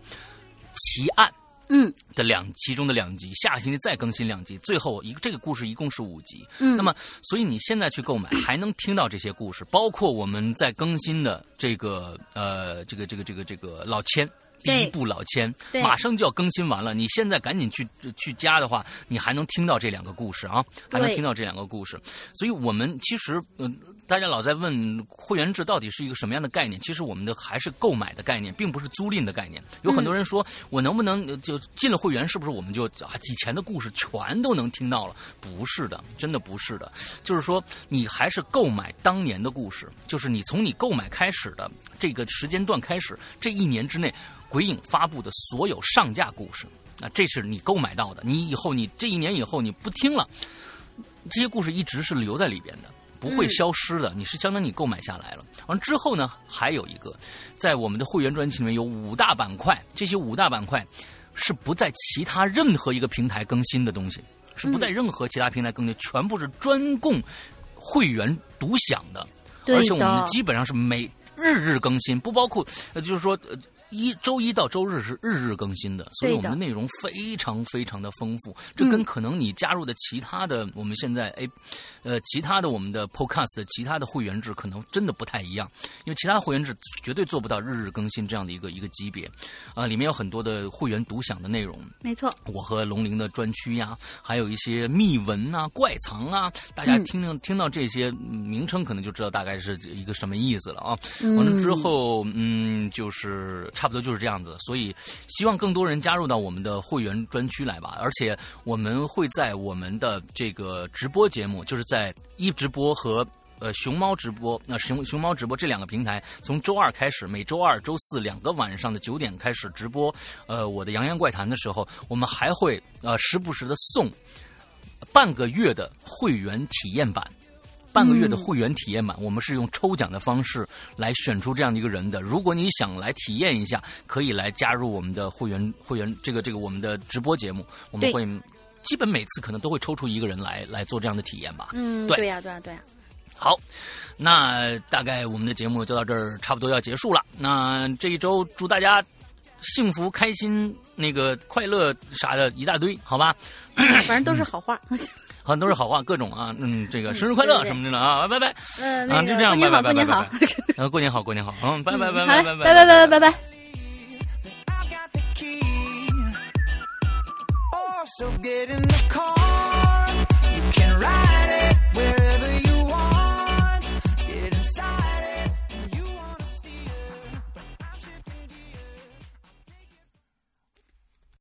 奇案》嗯的两其中的两集，下个星期再更新两集，最后一个这个故事一共是五集。嗯，那么，所以你现在去购买还能听到这些故事，包括我们在更新的这个呃这个这个这个这个老千。第一对部老千马上就要更新完了，你现在赶紧去去加的话，你还能听到这两个故事啊，还能听到这两个故事。所以我们其实，嗯、大家老在问会员制到底是一个什么样的概念？其实我们的还是购买的概念，并不是租赁的概念。有很多人说，我能不能呃就进了会员，是不是我们就啊以前的故事全都能听到了？不是的，真的不是的。就是说，你还是购买当年的故事，就是你从你购买开始的这个时间段开始，这一年之内，鬼影发布的所有上架故事。那，这是你购买到的，你以后你这一年以后你不听了，这些故事一直是留在里边的，不会嗯消失的。你是相当于你购买下来了。完之后呢，还有一个，在我们的会员专辑里面有五大板块，这些五大板块是不在其他任何一个平台更新的东西，是不在任何其他平台更新，全部是专供会员独享的。对而且我们基本上是每日日更新，不包括呃，就是说呃。一周一到周日是日日更新的，所以我们的内容非常非常的丰富。这跟可能你加入的其他的我们现在哎，呃，其他的我们的 Podcast 的其他的会员制可能真的不太一样，因为其他会员制绝对做不到日日更新这样的一个一个级别。啊，里面有很多的会员独享的内容。没错，我和龙鳞的专区呀，还有一些秘闻啊、怪藏啊，大家听听听到这些名称，可能就知道大概是一个什么意思了啊。完了之后，嗯，就是差不多就是这样子，所以希望更多人加入到我们的会员专区来吧。而且我们会在我们的这个直播节目，就是在一直播和呃熊猫直播，那熊熊猫直播这两个平台，从周二开始，每周二、周四两个晚上的九点开始直播。呃，我的洋洋怪谈的时候，我们还会呃时不时的送半个月的会员体验版。半个月的会员体验版，我们是用抽奖的方式来选出这样的一个人的。如果你想来体验一下，可以来加入我们的会员会员这个这个我们的直播节目，我们会基本每次可能都会抽出一个人来来做这样的体验吧。嗯，对呀，对呀，对呀。好，那大概我们的节目就到这儿，差不多要结束了。那这一周祝大家幸福、开心、那个快乐啥的一大堆，好吧？反正都是好话。反正都是好话，各种啊，嗯，这个生日快乐什么的了啊，拜拜，嗯，啊，就这样拜拜，过年好，过年好，呃，过年好，过年好，嗯，拜拜拜拜拜拜拜拜拜。拜拜。